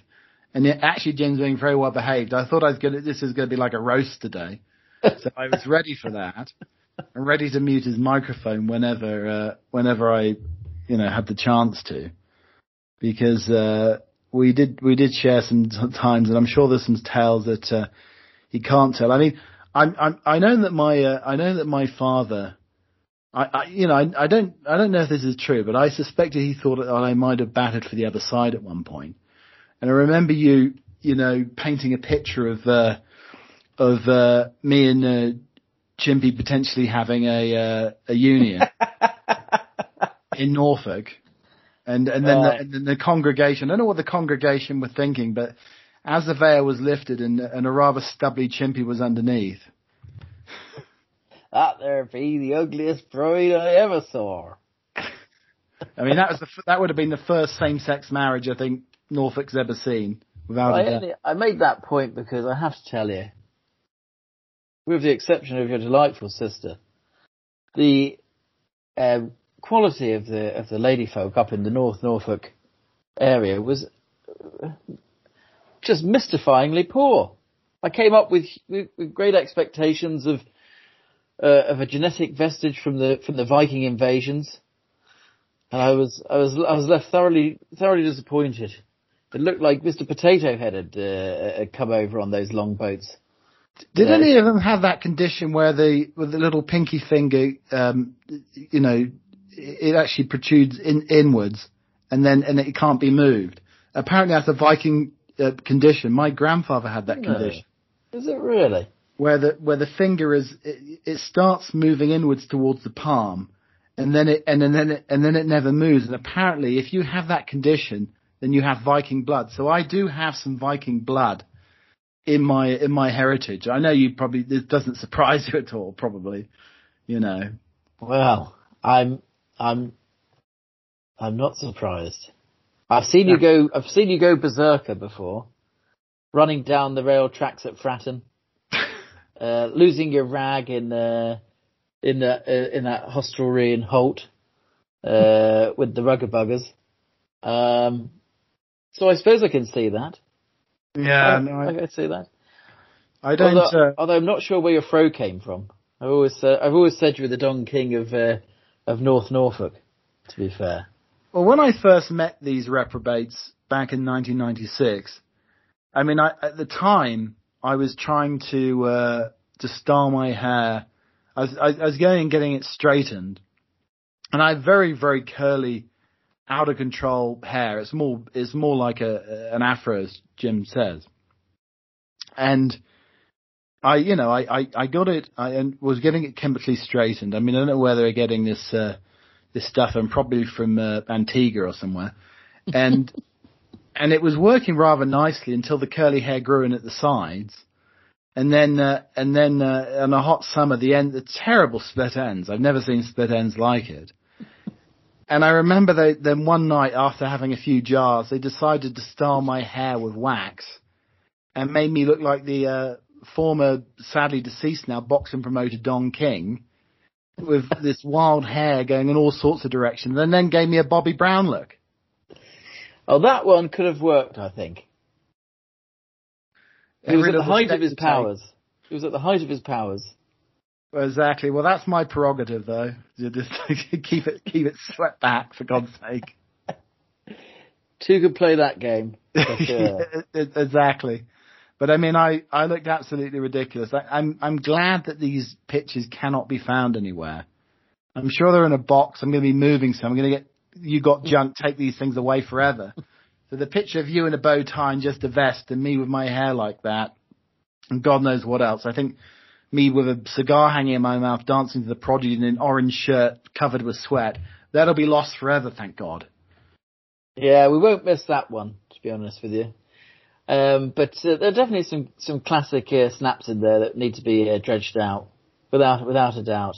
And yet, actually, Jim's being very well behaved. I thought I was going to, this is going to be like a roast today, so I was ready for that. and ready to mute his microphone whenever uh, whenever I you know had the chance to, because uh, we did we did share some times, and I'm sure there's some tales that uh, he can't tell. I mean, I'm, I'm I know that my uh, I know that my father. I, I you know I, I don't I don't know if this is true, but I suspected he thought that I might have batted for the other side at one point. And I remember you you know painting a picture of uh, of uh, me and uh, Chimpy potentially having a uh, a union in Norfolk, and and then Right. the, and then the congregation. I don't know what the congregation were thinking, but as the veil was lifted and and a rather stubbly Chimpy was underneath. That there be the ugliest bride I ever saw. I mean, that was the that would have been the first same-sex marriage I think Norfolk's ever seen. Without I, only, I made that point because I have to tell you, with the exception of your delightful sister, the uh, quality of the of the lady folk up in the North Norfolk area was just mystifyingly poor. I came up with with, with great expectations of uh, of a genetic vestige from the from the Viking invasions, and I was I was I was left thoroughly thoroughly disappointed. It looked like Mr. Potato Head had, uh, had come over on those long boats. Did Yeah. any of them have that condition where the with the little pinky finger, um, you know, it actually protrudes in inwards, and then and it can't be moved? Apparently, that's a Viking uh, condition. My grandfather had that No. condition Is it really? where the where the finger is it, it starts moving inwards towards the palm, and then it and then it, and then it never moves. And apparently, if you have that condition, then you have Viking blood. So I do have some Viking blood in my in my heritage. I know you probably this doesn't surprise you at all, probably. You know, Well, I'm I'm I'm not surprised. I've seen you go I've seen you go berserker before, running down the rail tracks at Fratton, uh, losing your rag in uh, in that uh, in that hostelry in Holt uh, with the rugger buggers. Um, so I suppose I can see that. yeah, I, no, I I, can see that. I don't. although, uh, although I'm not sure where your fro came from. I've always uh, I've always said you were the Don King of uh, of North Norfolk. To be fair, Well, when I first met these reprobates back in 1996, I mean, I, at the time I was trying to uh, to style my hair. I was, I, was going and getting it straightened, and I had very very curly, out of control hair. It's more it's more like a an afro, as Jim says, and. I, you know, I, I, I got it, I and was getting it chemically straightened. I mean, I don't know where they're getting this, uh, this stuff and probably from uh, Antigua or somewhere. And and it was working rather nicely until the curly hair grew in at the sides. And then uh, and then uh, on a hot summer the end the terrible split ends. I've never seen split ends like it. and I remember they, then one night after having a few jars, they decided to style my hair with wax and made me look like the uh, former, sadly deceased now, boxing promoter Don King with this wild hair going in all sorts of directions and then gave me a Bobby Brown look. Oh, that one could have worked, I think. He was at the height of his powers. He was at the height of his powers. Exactly. Well, that's my prerogative, though. You just keep it keep it swept back for God's sake. Two could play that game. Sure. Exactly. But I mean, I, I looked absolutely ridiculous. I, I'm I'm glad that these pictures cannot be found anywhere. I'm sure they're in a box. I'm going to be moving some. I'm going to get you got junk. Take these things away forever. So the picture of you in a bow tie and just a vest, and me with my hair like that, and God knows what else. I think me with a cigar hanging in my mouth, dancing to the prodigy in an orange shirt covered with sweat. That'll be lost forever, thank God. Yeah, we won't miss that one, to be honest with you. Um, but uh, there are definitely some some classic uh, snaps in there that need to be uh, dredged out, without without a doubt.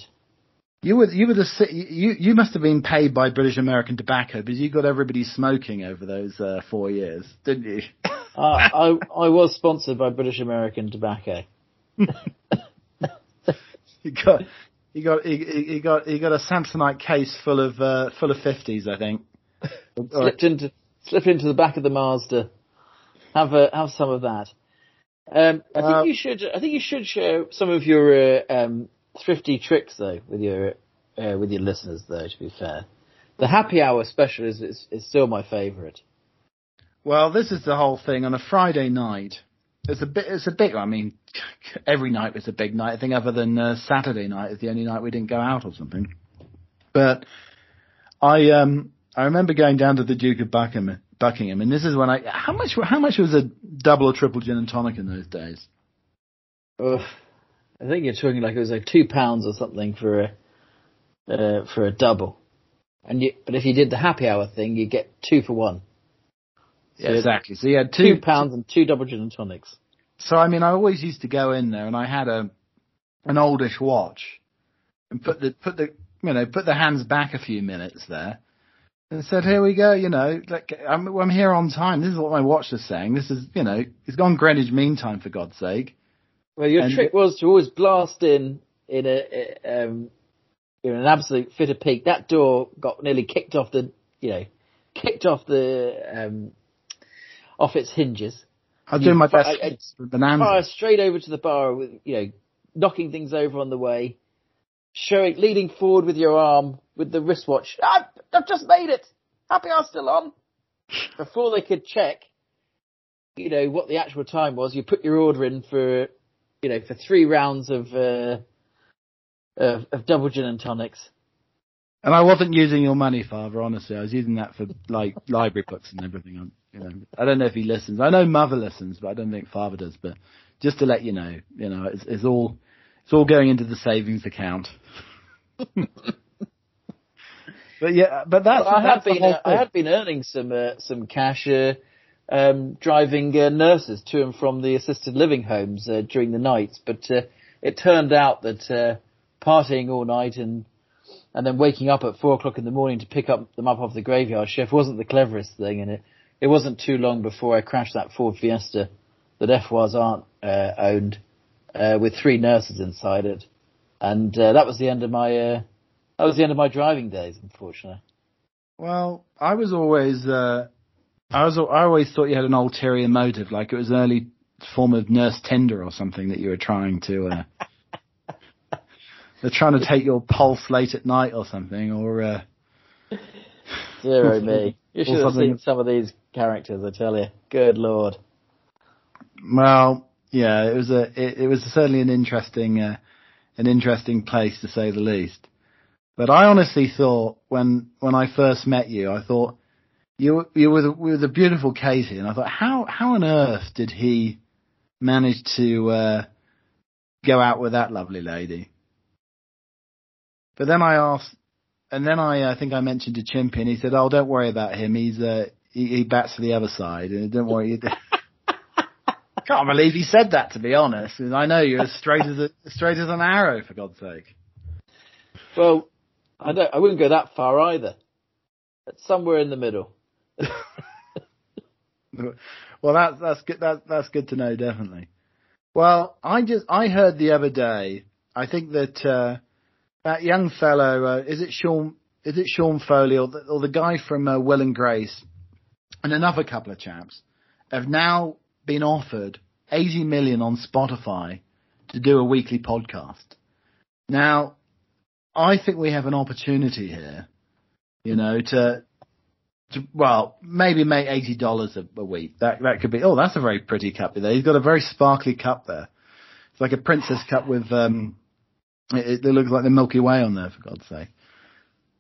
You were you were the you you must have been paid by British American Tobacco because you got everybody smoking over those uh, four years, didn't you? Uh, I I was sponsored by British American Tobacco. you got you got you, got you got a Samsonite case full of uh, full of fifties, I think. Slipped into slipped into the back of the Mazda. Have a have some of that. Um, I think Uh, you should. I think you should share some of your uh, um, thrifty tricks though with your uh, with your listeners. Though, to be fair, the happy hour special is is, is still my favourite. Well, this is the whole thing on a Friday night. It's a bit. It's a big. I mean, every night was a big night. I think, other than uh, Saturday night is the only night we didn't go out or something. But I um I remember going down to the Duke of Buckingham, Buckingham, and this is when I how much how much was a double or triple gin and tonic in those days? Ugh. I think you're talking like it was like two pounds or something for a uh, for a double. And you, but if you did the happy hour thing, you get two for one. Yeah, exactly. So you had Two two pounds and two double gin and tonics. So I mean, I always used to go in there, and I had a an oldish watch, and put the put the you know put the hands back a few minutes there, and said, "Here we go." You know, like I'm I'm here on time. This is what my watch is saying. This is you know it's gone Greenwich Mean Time for God's sake. Well, your And- trick was to always blast in in a um, in an absolute fit of pique. That door got nearly kicked off the you know kicked off the um, off its hinges. I was You doing my best I- I-. Fire straight over to the bar with you know knocking things over on the way, showing leading forward with your arm with the wristwatch. I've, I've just made it. Happy hour still on. Before they could check, you know what the actual time was, you put your order in for you know for three rounds of uh, of, of double gin and tonics. And I wasn't using your money, Father. Honestly, I was using that for like library books and everything. You know, I don't know if he listens. I know Mother listens, but I don't think Father does. But just to let you know, you know, it's, it's all it's all going into the savings account. but yeah, but that's, I had that's the been uh, I had been earning some uh, some cash uh, um, driving uh, nurses to and from the assisted living homes uh, during the nights, but uh, it turned out that uh, partying all night and and then waking up at four o'clock in the morning to pick up them up off the graveyard shift wasn't the cleverest thing, and it it wasn't too long before I crashed that Ford Fiesta that FWA's aunt uh, owned uh, with three nurses inside it, and uh, that was the end of my uh, that was the end of my driving days, unfortunately. Well, I was always, uh, I was, I always thought you had an ulterior motive, like it was an early form of nurse Tinder or something that you were trying to, uh, they're trying to take your pulse late at night or something, or, uh, Zero me. You should have seen some of these characters, I tell you. Good lord. well, yeah, it was a, it, it was certainly an interesting, uh, an interesting place to say the least. But I honestly thought when, when I first met you, I thought you, you were the, were the beautiful Katie, and I thought, how, how on earth did he manage to, uh, go out with that lovely lady? But then I asked, and then I, uh, think I mentioned to Chimpy, and he said, "Oh, don't worry about him. He's, uh, he, he bats to the other side, and don't worry." Can't believe he said that. To be honest, I know you're as straight as a, straight as an arrow, for God's sake. Well, I don't, I wouldn't go that far either. It's Somewhere in the middle. well, that's that's good. That, that's good to know, definitely. Well, I just I heard the other day. I think that uh, that young fellow uh, is it Sean is it Sean Foley or the, or the guy from uh, Will and Grace and another couple of chaps have now been offered 80 million on Spotify to do a weekly podcast. Now, I think we have an opportunity here, you know, to, to well, maybe make eighty dollars a week. That that could be. Oh, that's a very pretty cup there. He's got a very sparkly cup there. It's like a princess cup with um. It, it looks like the Milky Way on there, for God's sake.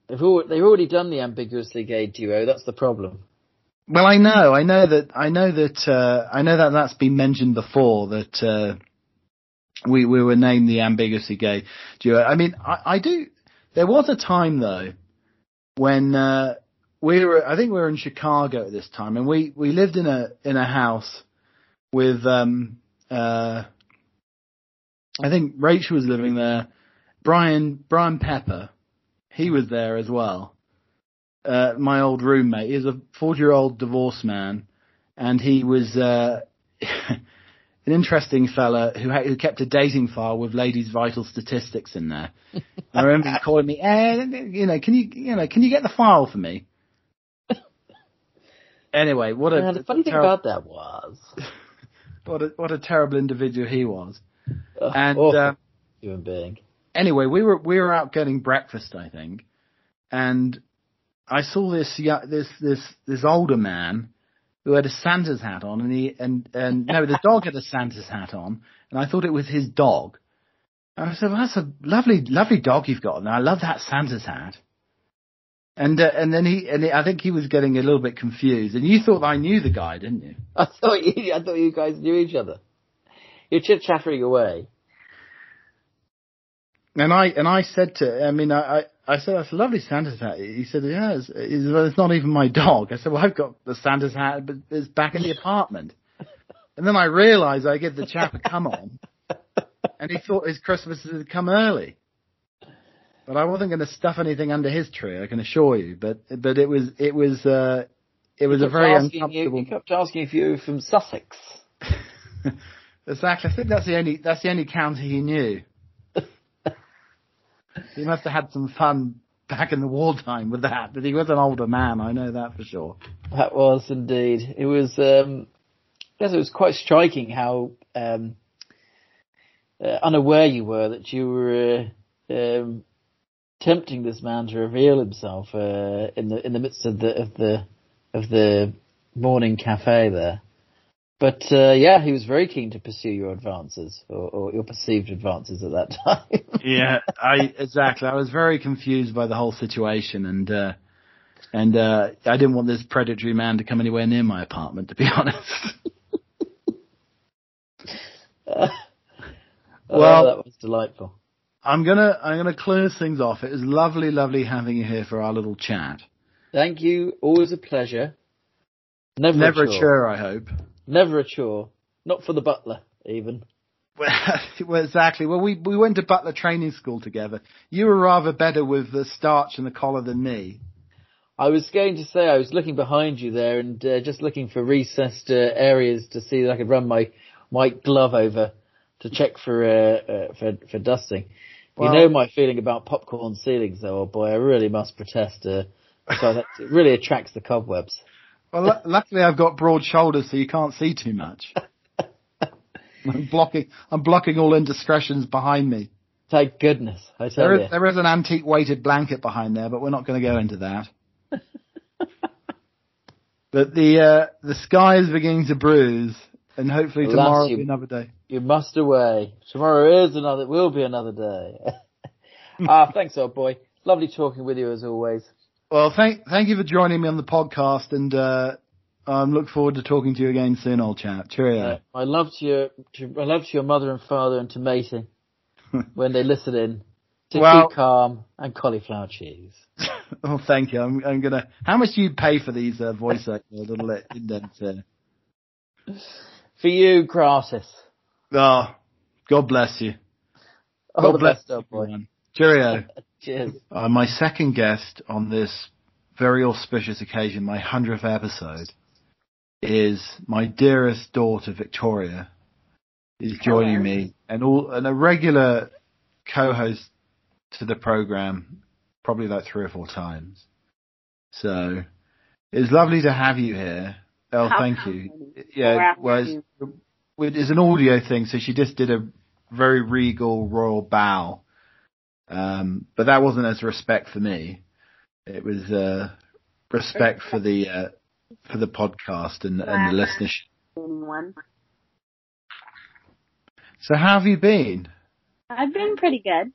They've, al- they've already done the ambiguously gay duo. That's the problem. Well, I know, I know that, I know that, uh, I know that that's been mentioned before that uh, we we were named the ambiguously gay duo. I mean, I, I do. There was a time though when uh, we were, I think we were in Chicago at this time, and we we lived in a in a house with, um, uh, I think Rachel was living there. Brian Brian Pepper, he was there as well uh, my old roommate. He's a 40 year old divorced man, and he was uh, an interesting fella who, ha- who kept a dating file with ladies' vital statistics in there. I remember him calling me, eh, you know, can you, you know, can you get the file for me? Anyway, what a yeah, the funny thing about that was what a what a terrible individual he was. uh, And awful uh, human being. anyway, we were we were out getting breakfast, I think, and I saw this this this this older man who had a Santa's hat on, and he and and no, the dog had a Santa's hat on, and I thought it was his dog. And I said, well, "That's a lovely, lovely dog you've got, and I love that Santa's hat." And uh, and then he and I think he was getting a little bit confused, and you thought I knew the guy, didn't you? I thought you, I thought you guys knew each other. You're chit chattering away. And I and I said to, I mean, I I, said that's a lovely Santa's hat. He said, yeah, it's, it's, well, it's not even my dog. I said, well, I've got the Santa's hat, but it's back in the apartment. And then I realised I gave the chap a come on, and he thought his Christmas had come early. But I wasn't going to stuff anything under his tree, I can assure you. But but it was it was uh, it was a very asking you, uncomfortable. he kept asking if you were from Sussex. exactly. I think that's the only that's the only county he knew. He must have had some fun back in the wartime with that. But he was an older man, I know that for sure. That was indeed. It was. Um, I guess it was quite striking how um, uh, unaware you were that you were uh, um, tempting this man to reveal himself uh, in the in the midst of the of the of the morning cafe there. But uh, yeah, he was very keen to pursue your advances or, or your perceived advances at that time. Yeah, I exactly. I was very confused by the whole situation, and uh, and uh, I didn't want this predatory man to come anywhere near my apartment. To be honest. oh, Well- that was delightful. I'm gonna I'm gonna close things off. It was lovely, lovely having you here for our little chat. Thank you. Always a pleasure. Never, Never a chore, I hope. Never a chore. Not for the butler, even. Well, well, exactly. Well, we we went to Butler Training School together. You were rather better with the starch and the collar than me. I was going to say I was looking behind you there and uh, just looking for recessed uh, areas to see that I could run my white glove over to check for uh, uh, for for dusting. Well- you know my feeling about popcorn ceilings, though, old boy. I really must protest. Uh, so that it really attracts the cobwebs. Well, luckily I've got broad shoulders, so you can't see too much. I'm blocking. I'm blocking all indiscretions behind me. Thank goodness, I tell There you. there is an antique weighted blanket behind there, but we're not going to go into that. but the uh, the sky is beginning to bruise, and hopefully Alas, tomorrow will be another day. You must away. Tomorrow is another, will be another day. ah, thanks, old boy. Lovely talking with you as always. Well, thank thank you for joining me on the podcast, and uh, I look forward to talking to you again soon, old chap. Cheerio. Uh, my love to your, to, my love to your mother and father and to Mating when they listen in. To Well- keep calm and cauliflower cheese. oh, thank you. I'm, I'm gonna. How much do you pay for these uh, voice uh, little indents? Uh, For you, gratis. oh, God bless you. All God bless best, old boy. Cheerio. Cheers. Uh, my second guest on this very auspicious occasion, my hundredth episode, is my dearest daughter Victoria is joining Hello. me, and all and a regular co-host to the program, probably like three or four times. So it's lovely to have you here. Oh, How thank you. Yeah, well, it's, it's an audio thing, so she just did a very regal royal bow. Um, but that wasn't as respect for me. It was uh, respect for the uh, for the podcast and, and the listenership. So how have you been? I've been pretty good.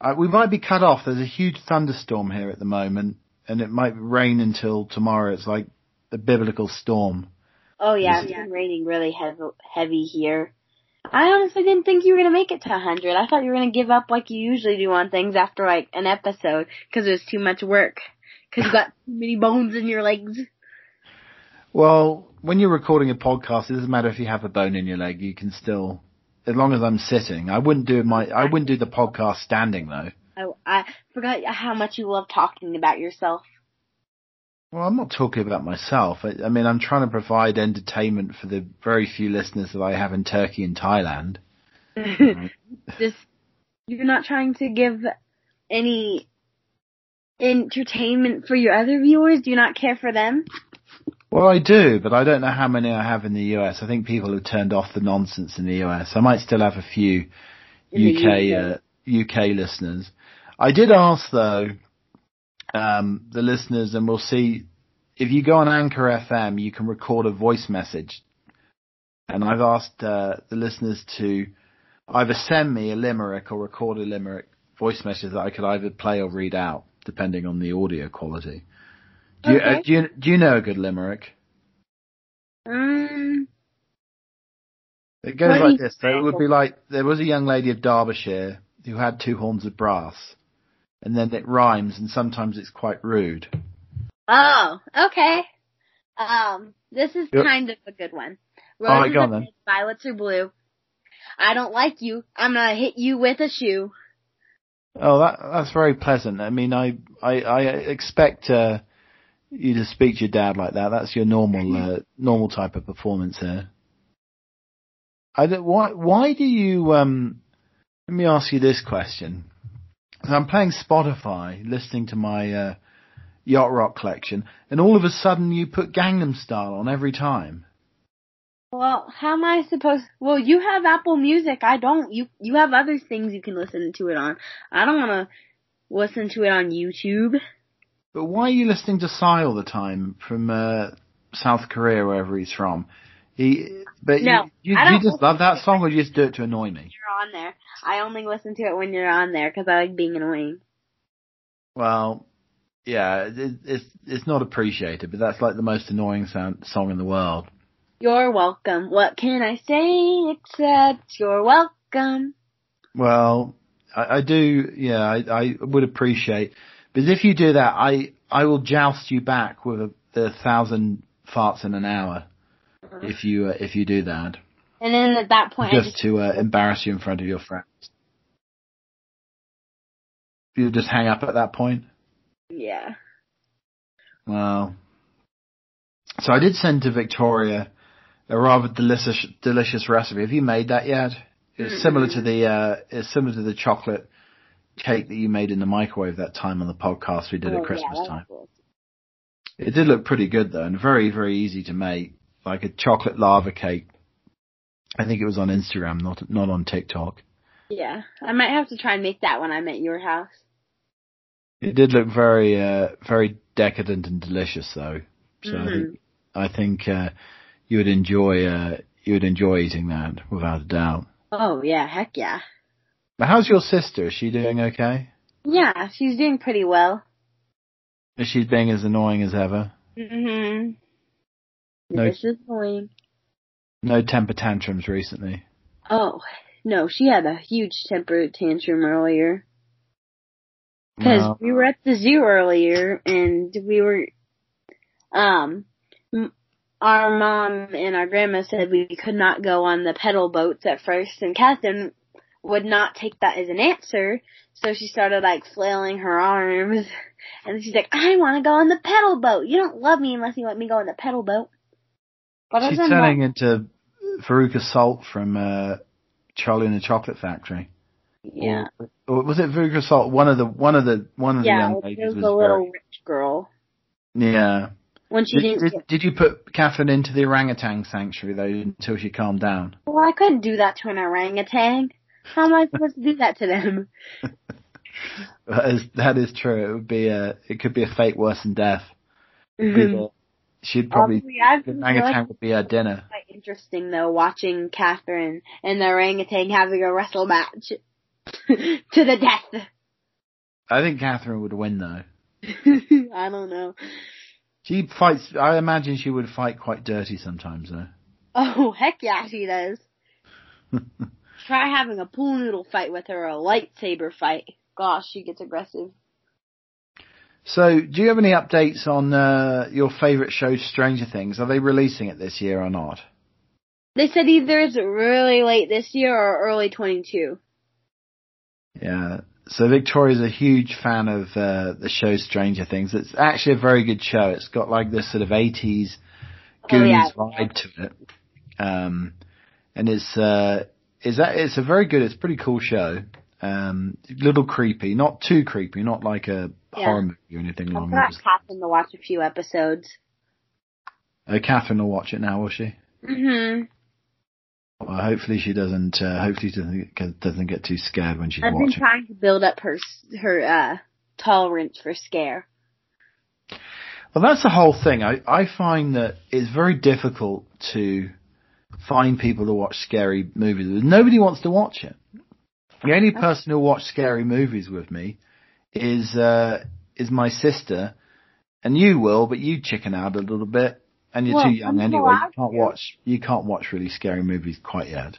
Uh, we might be cut off. There's a huge thunderstorm here at the moment, and it might rain until tomorrow. It's like a biblical storm. Oh yeah, it's it- been raining really heavy, heavy here. I honestly didn't think you were gonna make it to a 100. I thought you were gonna give up like you usually do on things after like an episode because it was too much work. Because you got too many bones in your legs. Well, when you're recording a podcast, it doesn't matter if you have a bone in your leg. You can still, as long as I'm sitting. I wouldn't do my. I wouldn't do the podcast standing though. I, I forgot how much you love talking about yourself. Well, I'm not talking about myself. I, I mean, I'm trying to provide entertainment for the very few listeners that I have in Turkey and Thailand. Just you're not trying to give any entertainment for your other viewers. Do you not care for them? Well, I do, but I don't know how many I have in the US. I think people have turned off the nonsense in the US. I might still have a few In the UK uh, UK listeners. I did ask though um, the listeners, and we'll see if you go on Anchor FM, you can record a voice message. And I've asked uh, the listeners to either send me a limerick or record a limerick voice message that I could either play or read out, depending on the audio quality. Do you, uh, do you do you know a good limerick? Um, It goes like this. So it would be like there was a young lady of Derbyshire who had two horns of brass, and then it rhymes, and sometimes it's quite rude. Oh, okay. Um, this is Yep. kind of a good one. All right, Roses go are on then. violets are blue. I don't like you. I'm gonna hit you with a shoe. Oh, that that's very pleasant. I mean, I I, I expect uh, you to speak to your dad like that. That's your normal uh, normal type of performance there. I don't, why why do you um? Let me ask you this question. So I'm playing Spotify, listening to my uh, yacht rock collection, and all of a sudden you put Gangnam Style on every time. Well, how am I supposed? Well, you have Apple Music. I don't. You you have other things you can listen to it on. I don't want to listen to it on YouTube. But why are you listening to Psy all the time from uh, South Korea, wherever he's from? He, but No, you, you, you just love that song, or you just do it to annoy me? You're on there. I only listen to it when you're on there because I like being annoying. Well, yeah, it, it's it's not appreciated, but that's like the most annoying sound, song in the world. You're welcome. What can I say except you're welcome? Well, I, I do, yeah, I, I would appreciate, because if you do that, I I will joust you back with a, the thousand farts in an hour. If you uh, if you do that, And then at that point, just just to uh, embarrass you in front of your friends. You just hang up at that point. yeah. Well, so I did send to Victoria a rather delicious delicious recipe. Have you made that yet? It's similar to the uh, it's similar to the chocolate cake that you made in the microwave that time on the podcast we did Oh, at Christmas yeah, time. It did look pretty good though, and very very easy to make, like a chocolate lava cake. I think it was on Instagram, not not on TikTok. Yeah, I might have to try and make that when I'm at your house. It did look very uh, very decadent and delicious though. So I Mhm. think I think uh, you would enjoy uh, you would enjoy eating that without a doubt. Oh yeah, heck yeah. But how's your sister? Is she doing okay? Yeah, she's doing pretty well. Is she being as annoying as ever? Mhm. No. This is. No temper tantrums recently. Oh no, she had a huge temper tantrum earlier. Because Well, we were at the zoo earlier, and we were, um, our mom and our grandma said we could not go on the pedal boats at first, and Catherine would not take that as an answer. So she started like flailing her arms and she's like, I want to go on the pedal boat. You don't love me unless you let me go on the pedal boat. But she's turning into Veruca Salt from uh, Charlie and the Chocolate Factory. Yeah. Or, or was it Veruca Salt? One of the one of the one of yeah, the young ladies was was a little very, rich girl. Yeah. When she Did, didn't. did, did you put Catherine into the orangutan sanctuary though until she calmed down? Well, I couldn't do that to an orangutan. How am I supposed to do that to them? That is, that is true. It would be a, it could be a fate worse than death. It'd be the- She'd probably, the orangutan would be her dinner. quite interesting though, watching Catherine and the orangutan having a wrestle match to the death. I think Catherine would win though. I don't know. She fights, I imagine she would fight quite dirty sometimes though. Oh heck yeah, she does. Try having a pool noodle fight with her, or a lightsaber fight. Gosh, she gets aggressive. So, do you have any updates on uh, your favourite show, Stranger Things? Are they releasing it this year or not? They said either it's really late this year or early 22. Yeah. So Victoria's a huge fan of uh, the show Stranger Things. It's actually a very good show. It's got like this sort of 80s Oh, Goonies yeah. vibe to it. Um, and it's, uh, is that, it's a very good, it's a pretty cool show. Um, a little creepy, not too creepy, not like a Yeah. horror movie or anything I've along got. Catherine to watch a few episodes. Uh, Catherine will watch it now, will she? hmm Well, hopefully she doesn't. Uh, hopefully she doesn't get, doesn't get too scared when she's watching. I've been trying to build up her her uh tolerance for scare. Well, that's the whole thing. I I find that it's very difficult to find people to watch scary movies. Nobody wants to watch it. The only person who watched scary movies with me is uh is my sister, and you will, but you chicken out a little bit, and you're Well, too young I'm anyway. You can't to. watch you can't watch really scary movies quite yet.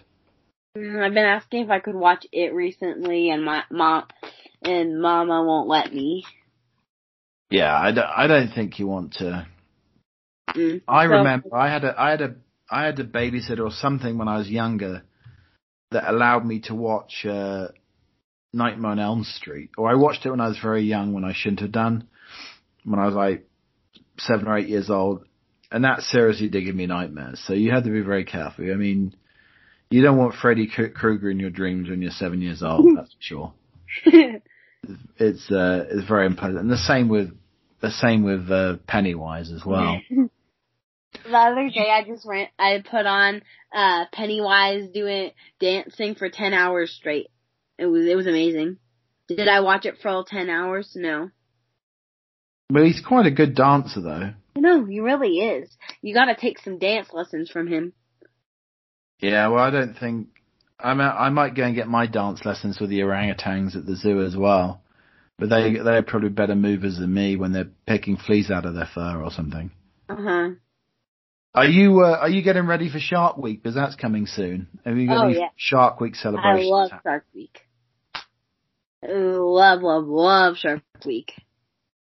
Mm, I've been asking if I could watch it recently, and my mom and Mama won't let me. Yeah, I don't, I don't think you want to. Mm. I So- remember I had a I had a I had a babysitter or something when I was younger that allowed me to watch uh, Nightmare on Elm Street. Or I watched it when I was very young when I shouldn't have done. When I was like seven or eight years old. And that seriously did give me nightmares. So you had to be very careful. I mean, you don't want Freddy Krueger in your dreams when you're seven years old, that's for sure. It's uh it's very unpleasant. And the same with the same with uh, Pennywise as well. The other day I just ran, I put on, uh, Pennywise doing, dancing for 10 hours straight. It was, it was amazing. Did I watch it for all 10 hours? No. But he's quite a good dancer though. No, he really is. You gotta take some dance lessons from him. Yeah, well, I don't think I mean, I might go and get my dance lessons with the orangutans at the zoo as well. But they they're probably better movers than me when they're picking fleas out of their fur or something. Uh huh. Are you uh, are you getting ready for Shark Week? Because that's coming soon. Have you got Oh, any yeah. Shark Week celebrations? I love Shark Week. Love, love, love Shark Week.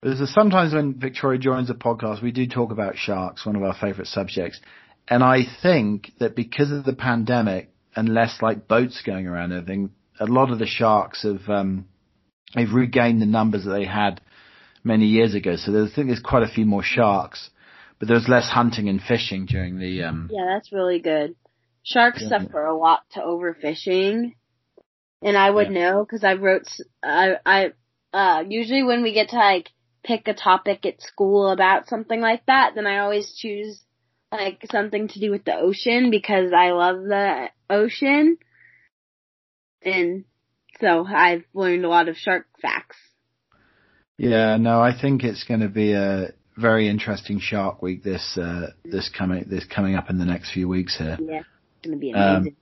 There's a, sometimes when Victoria joins the podcast, we do talk about sharks, one of our favourite subjects. And I think that because of the pandemic and less like boats going around and everything, a lot of the sharks have um, they've regained the numbers that they had many years ago. So there's, I think there's quite a few more sharks, but there's less hunting and fishing during the. Um, Yeah, that's really good. Sharks Yeah. suffer a lot to overfishing, and I would know because I wrote. I uh usually when we get to like pick a topic at school about something like that, then I always choose like something to do with the ocean because I love the ocean, and so I've learned a lot of shark facts. Yeah, no, I think it's going to be a very interesting Shark Week this uh, this coming this coming up in the next few weeks here. Yeah, it's gonna be Um, amazing.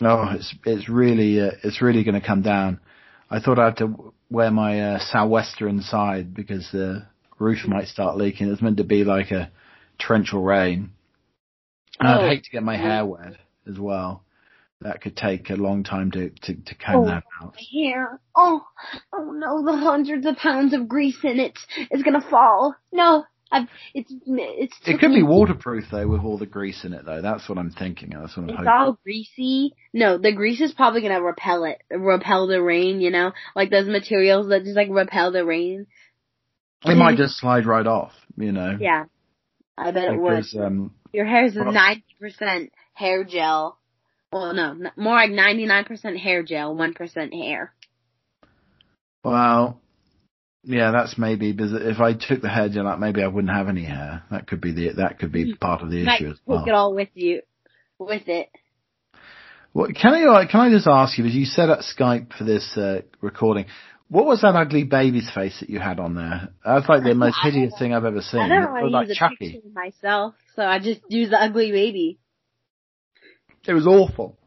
Oh, it's it's really uh, it's really going to come down. I thought I had to wear my uh, sou'wester inside because the roof might start leaking. It's meant to be like a torrential rain. And Oh. I'd hate to get my hair wet as well. That could take a long time to to, to comb Oh. that out. Here. Oh, oh no, the hundreds of pounds of grease in it is gonna fall. No, I've, it's it's. It could be waterproof though, with all the grease in it though. That's what I'm thinking. That's what I'm It's hoping. all greasy. No, the grease is probably gonna repel it, repel the rain. You know, like those materials that just like repel the rain. It might just slide right off. You know. Yeah, I bet it would. Um, Your hair is ninety percent hair gel. Well, no, more like ninety nine percent hair gel, one percent hair. well, yeah, that's maybe because if I took the hair gel out, maybe I wouldn't have any hair. That could be the that could be part of the You might issue as take well. it all with you, with it. Well, can I can I just ask you, as you set up Skype for this uh, recording, what was that ugly baby's face that you had on there? That's like the most I don't hideous thing I've ever seen. I It don't looked want to like use a picture of myself, so I just use the ugly baby. It was awful.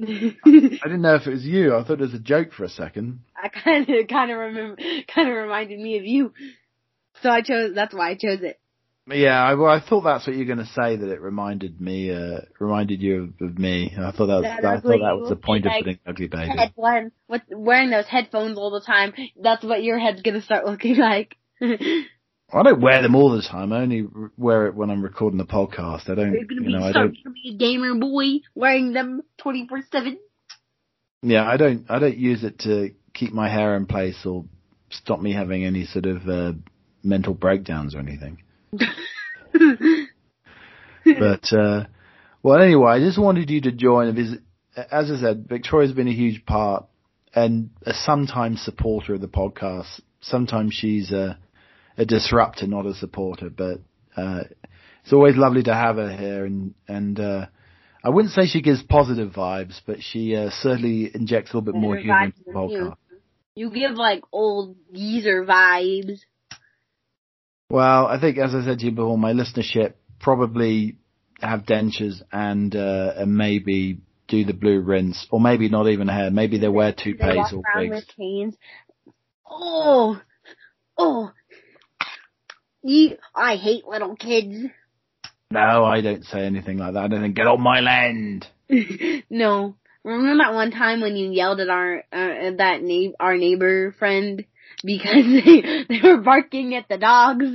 I I didn't know if it was you. I thought it was a joke for a second. kind of, kind of remember, kind of reminded me of you. So I chose. That's why I chose it. Yeah, I, well, I thought that's what you were going to say. That it reminded me, uh, reminded you of, of me. I thought that was, That I thought that was the point of putting ugly baby. Head one with wearing those headphones all the time. That's what your head's gonna start looking like. I don't wear them all the time. I only wear it when I'm recording the podcast. I don't, You're gonna you be know, I don't. to be a gamer boy wearing them twenty four seven. Yeah, I don't. I don't use it to keep my hair in place or stop me having any sort of uh, mental breakdowns or anything. But uh, well, anyway, I just wanted you to join. As I said, Victoria's been a huge part and a sometimes supporter of the podcast. Sometimes she's a, a disruptor, not a supporter. But uh, it's always lovely to have her here, and and uh, I wouldn't say she gives positive vibes, but she uh, certainly injects a little bit more humor into the you. You give like old geezer vibes. Well, I think, as I said to you before, my listenership probably have dentures and uh, and maybe do the blue rinse, or maybe not even hair. Maybe they wear They toupees walk or wigs. canes. Oh, oh. You, I hate little kids. No, I don't say anything like that. I don't think get on my land. no. Remember that one time when you yelled at our uh, that na- our neighbor friend because they they were barking at the dogs?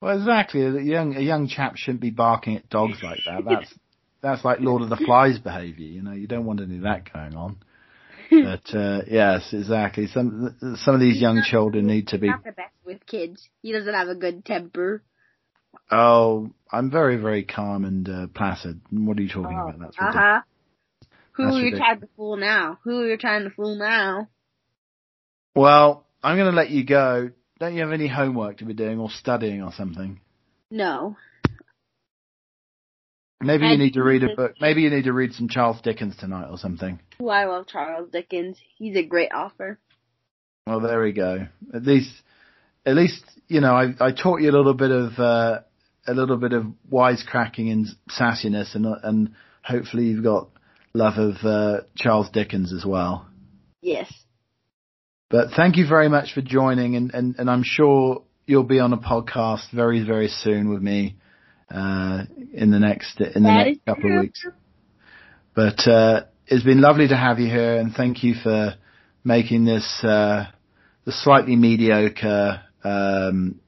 Well, exactly. A young a young chap shouldn't be barking at dogs like that. That's that's like Lord of the Flies behaviour. You know, you don't want any of that going on. But uh, yes, exactly. Some some of these young children need to be. Not the best with kids. He doesn't have a good temper. Oh, I'm very very calm and uh, placid. What are you talking about? That's Uh ridiculous. Who That's are you ridiculous. trying to fool now? Who are you trying to fool now? Well, I'm going to let you go. Don't you have any homework to be doing or studying or something? No. Maybe I you need to read a book. Maybe you need to read some Charles Dickens tonight or something. Who I love Charles Dickens. He's a great author. Well, there we go. At least, at least you know I I taught you a little bit of uh, a little bit of wisecracking and sassiness, and and hopefully you've got love of uh, Charles Dickens as well. Yes. But thank you very much for joining, and, and, and I'm sure you'll be on a podcast very very soon with me uh, in the next in the That next couple true. of weeks. But uh, it's been lovely to have you here, and thank you for making this uh, the slightly mediocre um,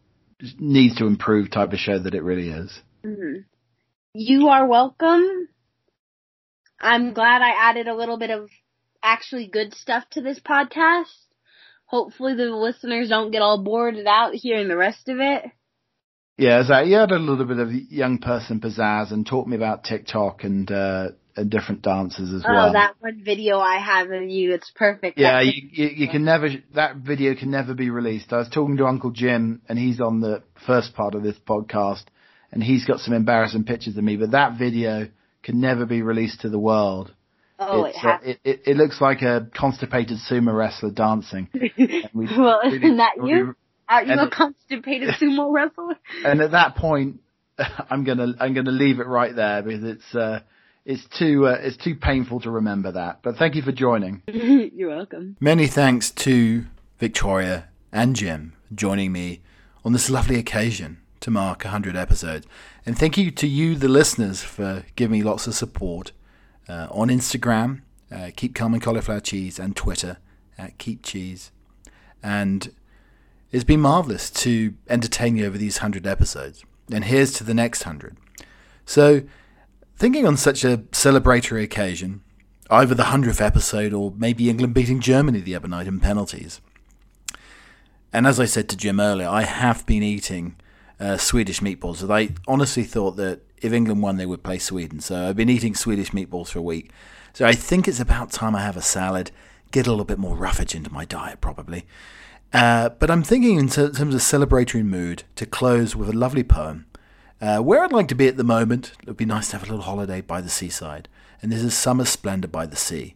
needs to improve type of show that it really is. Mhm. You are welcome. I'm glad I added a little bit of actually good stuff to this podcast. Hopefully the listeners don't get all bored out hearing the rest of it. Yeah, Zach, you had a little bit of young person pizzazz and taught me about TikTok and uh, and different dances as well. Oh, that one video I have of you, it's perfect. Yeah, you, you, you can never, that video can never be released. I was talking to Uncle Jim and he's on the first part of this podcast and he's got some embarrassing pictures of me, but that video can never be released to the world. oh, it It's, uh, has. it, it, it looks like a constipated sumo wrestler dancing. we- well, really- isn't that we- you? Are you and a constipated sumo wrestler? And at that point, I'm gonna, I'm gonna leave it right there because it's, uh, it's too, uh, it's too painful to remember that. But thank you for joining. You're welcome. Many thanks to Victoria and Jim joining me on this lovely occasion to mark 100 episodes. And thank you to you, the listeners, for giving me lots of support uh, on Instagram, uh, Keep Calm and Cauliflower Cheese, and Twitter at Keep Cheese. And It's been marvellous to entertain you over these 100 episodes. And here's to the next 100. So, thinking on such a celebratory occasion, either the 100th episode or maybe England beating Germany the other night in penalties. And as I said to Jim earlier, I have been eating uh, Swedish meatballs. And I honestly thought that if England won, they would play Sweden. So I've been eating Swedish meatballs for a week. So I think it's about time I have a salad, get a little bit more roughage into my diet, probably. Uh, but I'm thinking in terms of celebratory mood to close with a lovely poem. Uh, where I'd like to be at the moment, it would be nice to have a little holiday by the seaside. And this is Summer Splendor by the Sea.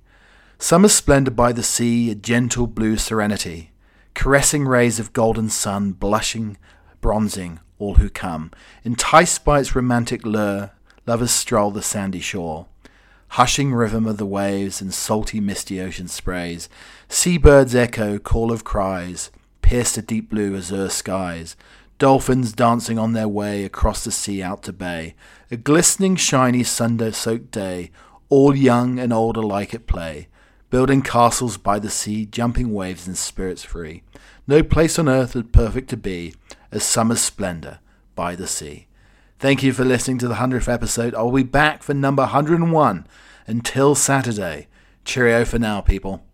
Summer splendor by the sea, a gentle blue serenity, caressing rays of golden sun, blushing, bronzing all who come. Enticed by its romantic lure, lovers stroll the sandy shore. Hushing rhythm of the waves and salty misty ocean sprays, seabirds echo, call of cries, pierce the deep blue azure skies, dolphins dancing on their way across the sea out to bay, a glistening shiny sun-soaked day, all young and old alike at play, building castles by the sea, jumping waves and spirits free. No place on earth as perfect to be as summer's splendor by the sea. Thank you for listening to the 100th episode. I'll be back for number 101 until Saturday. Cheerio for now, people.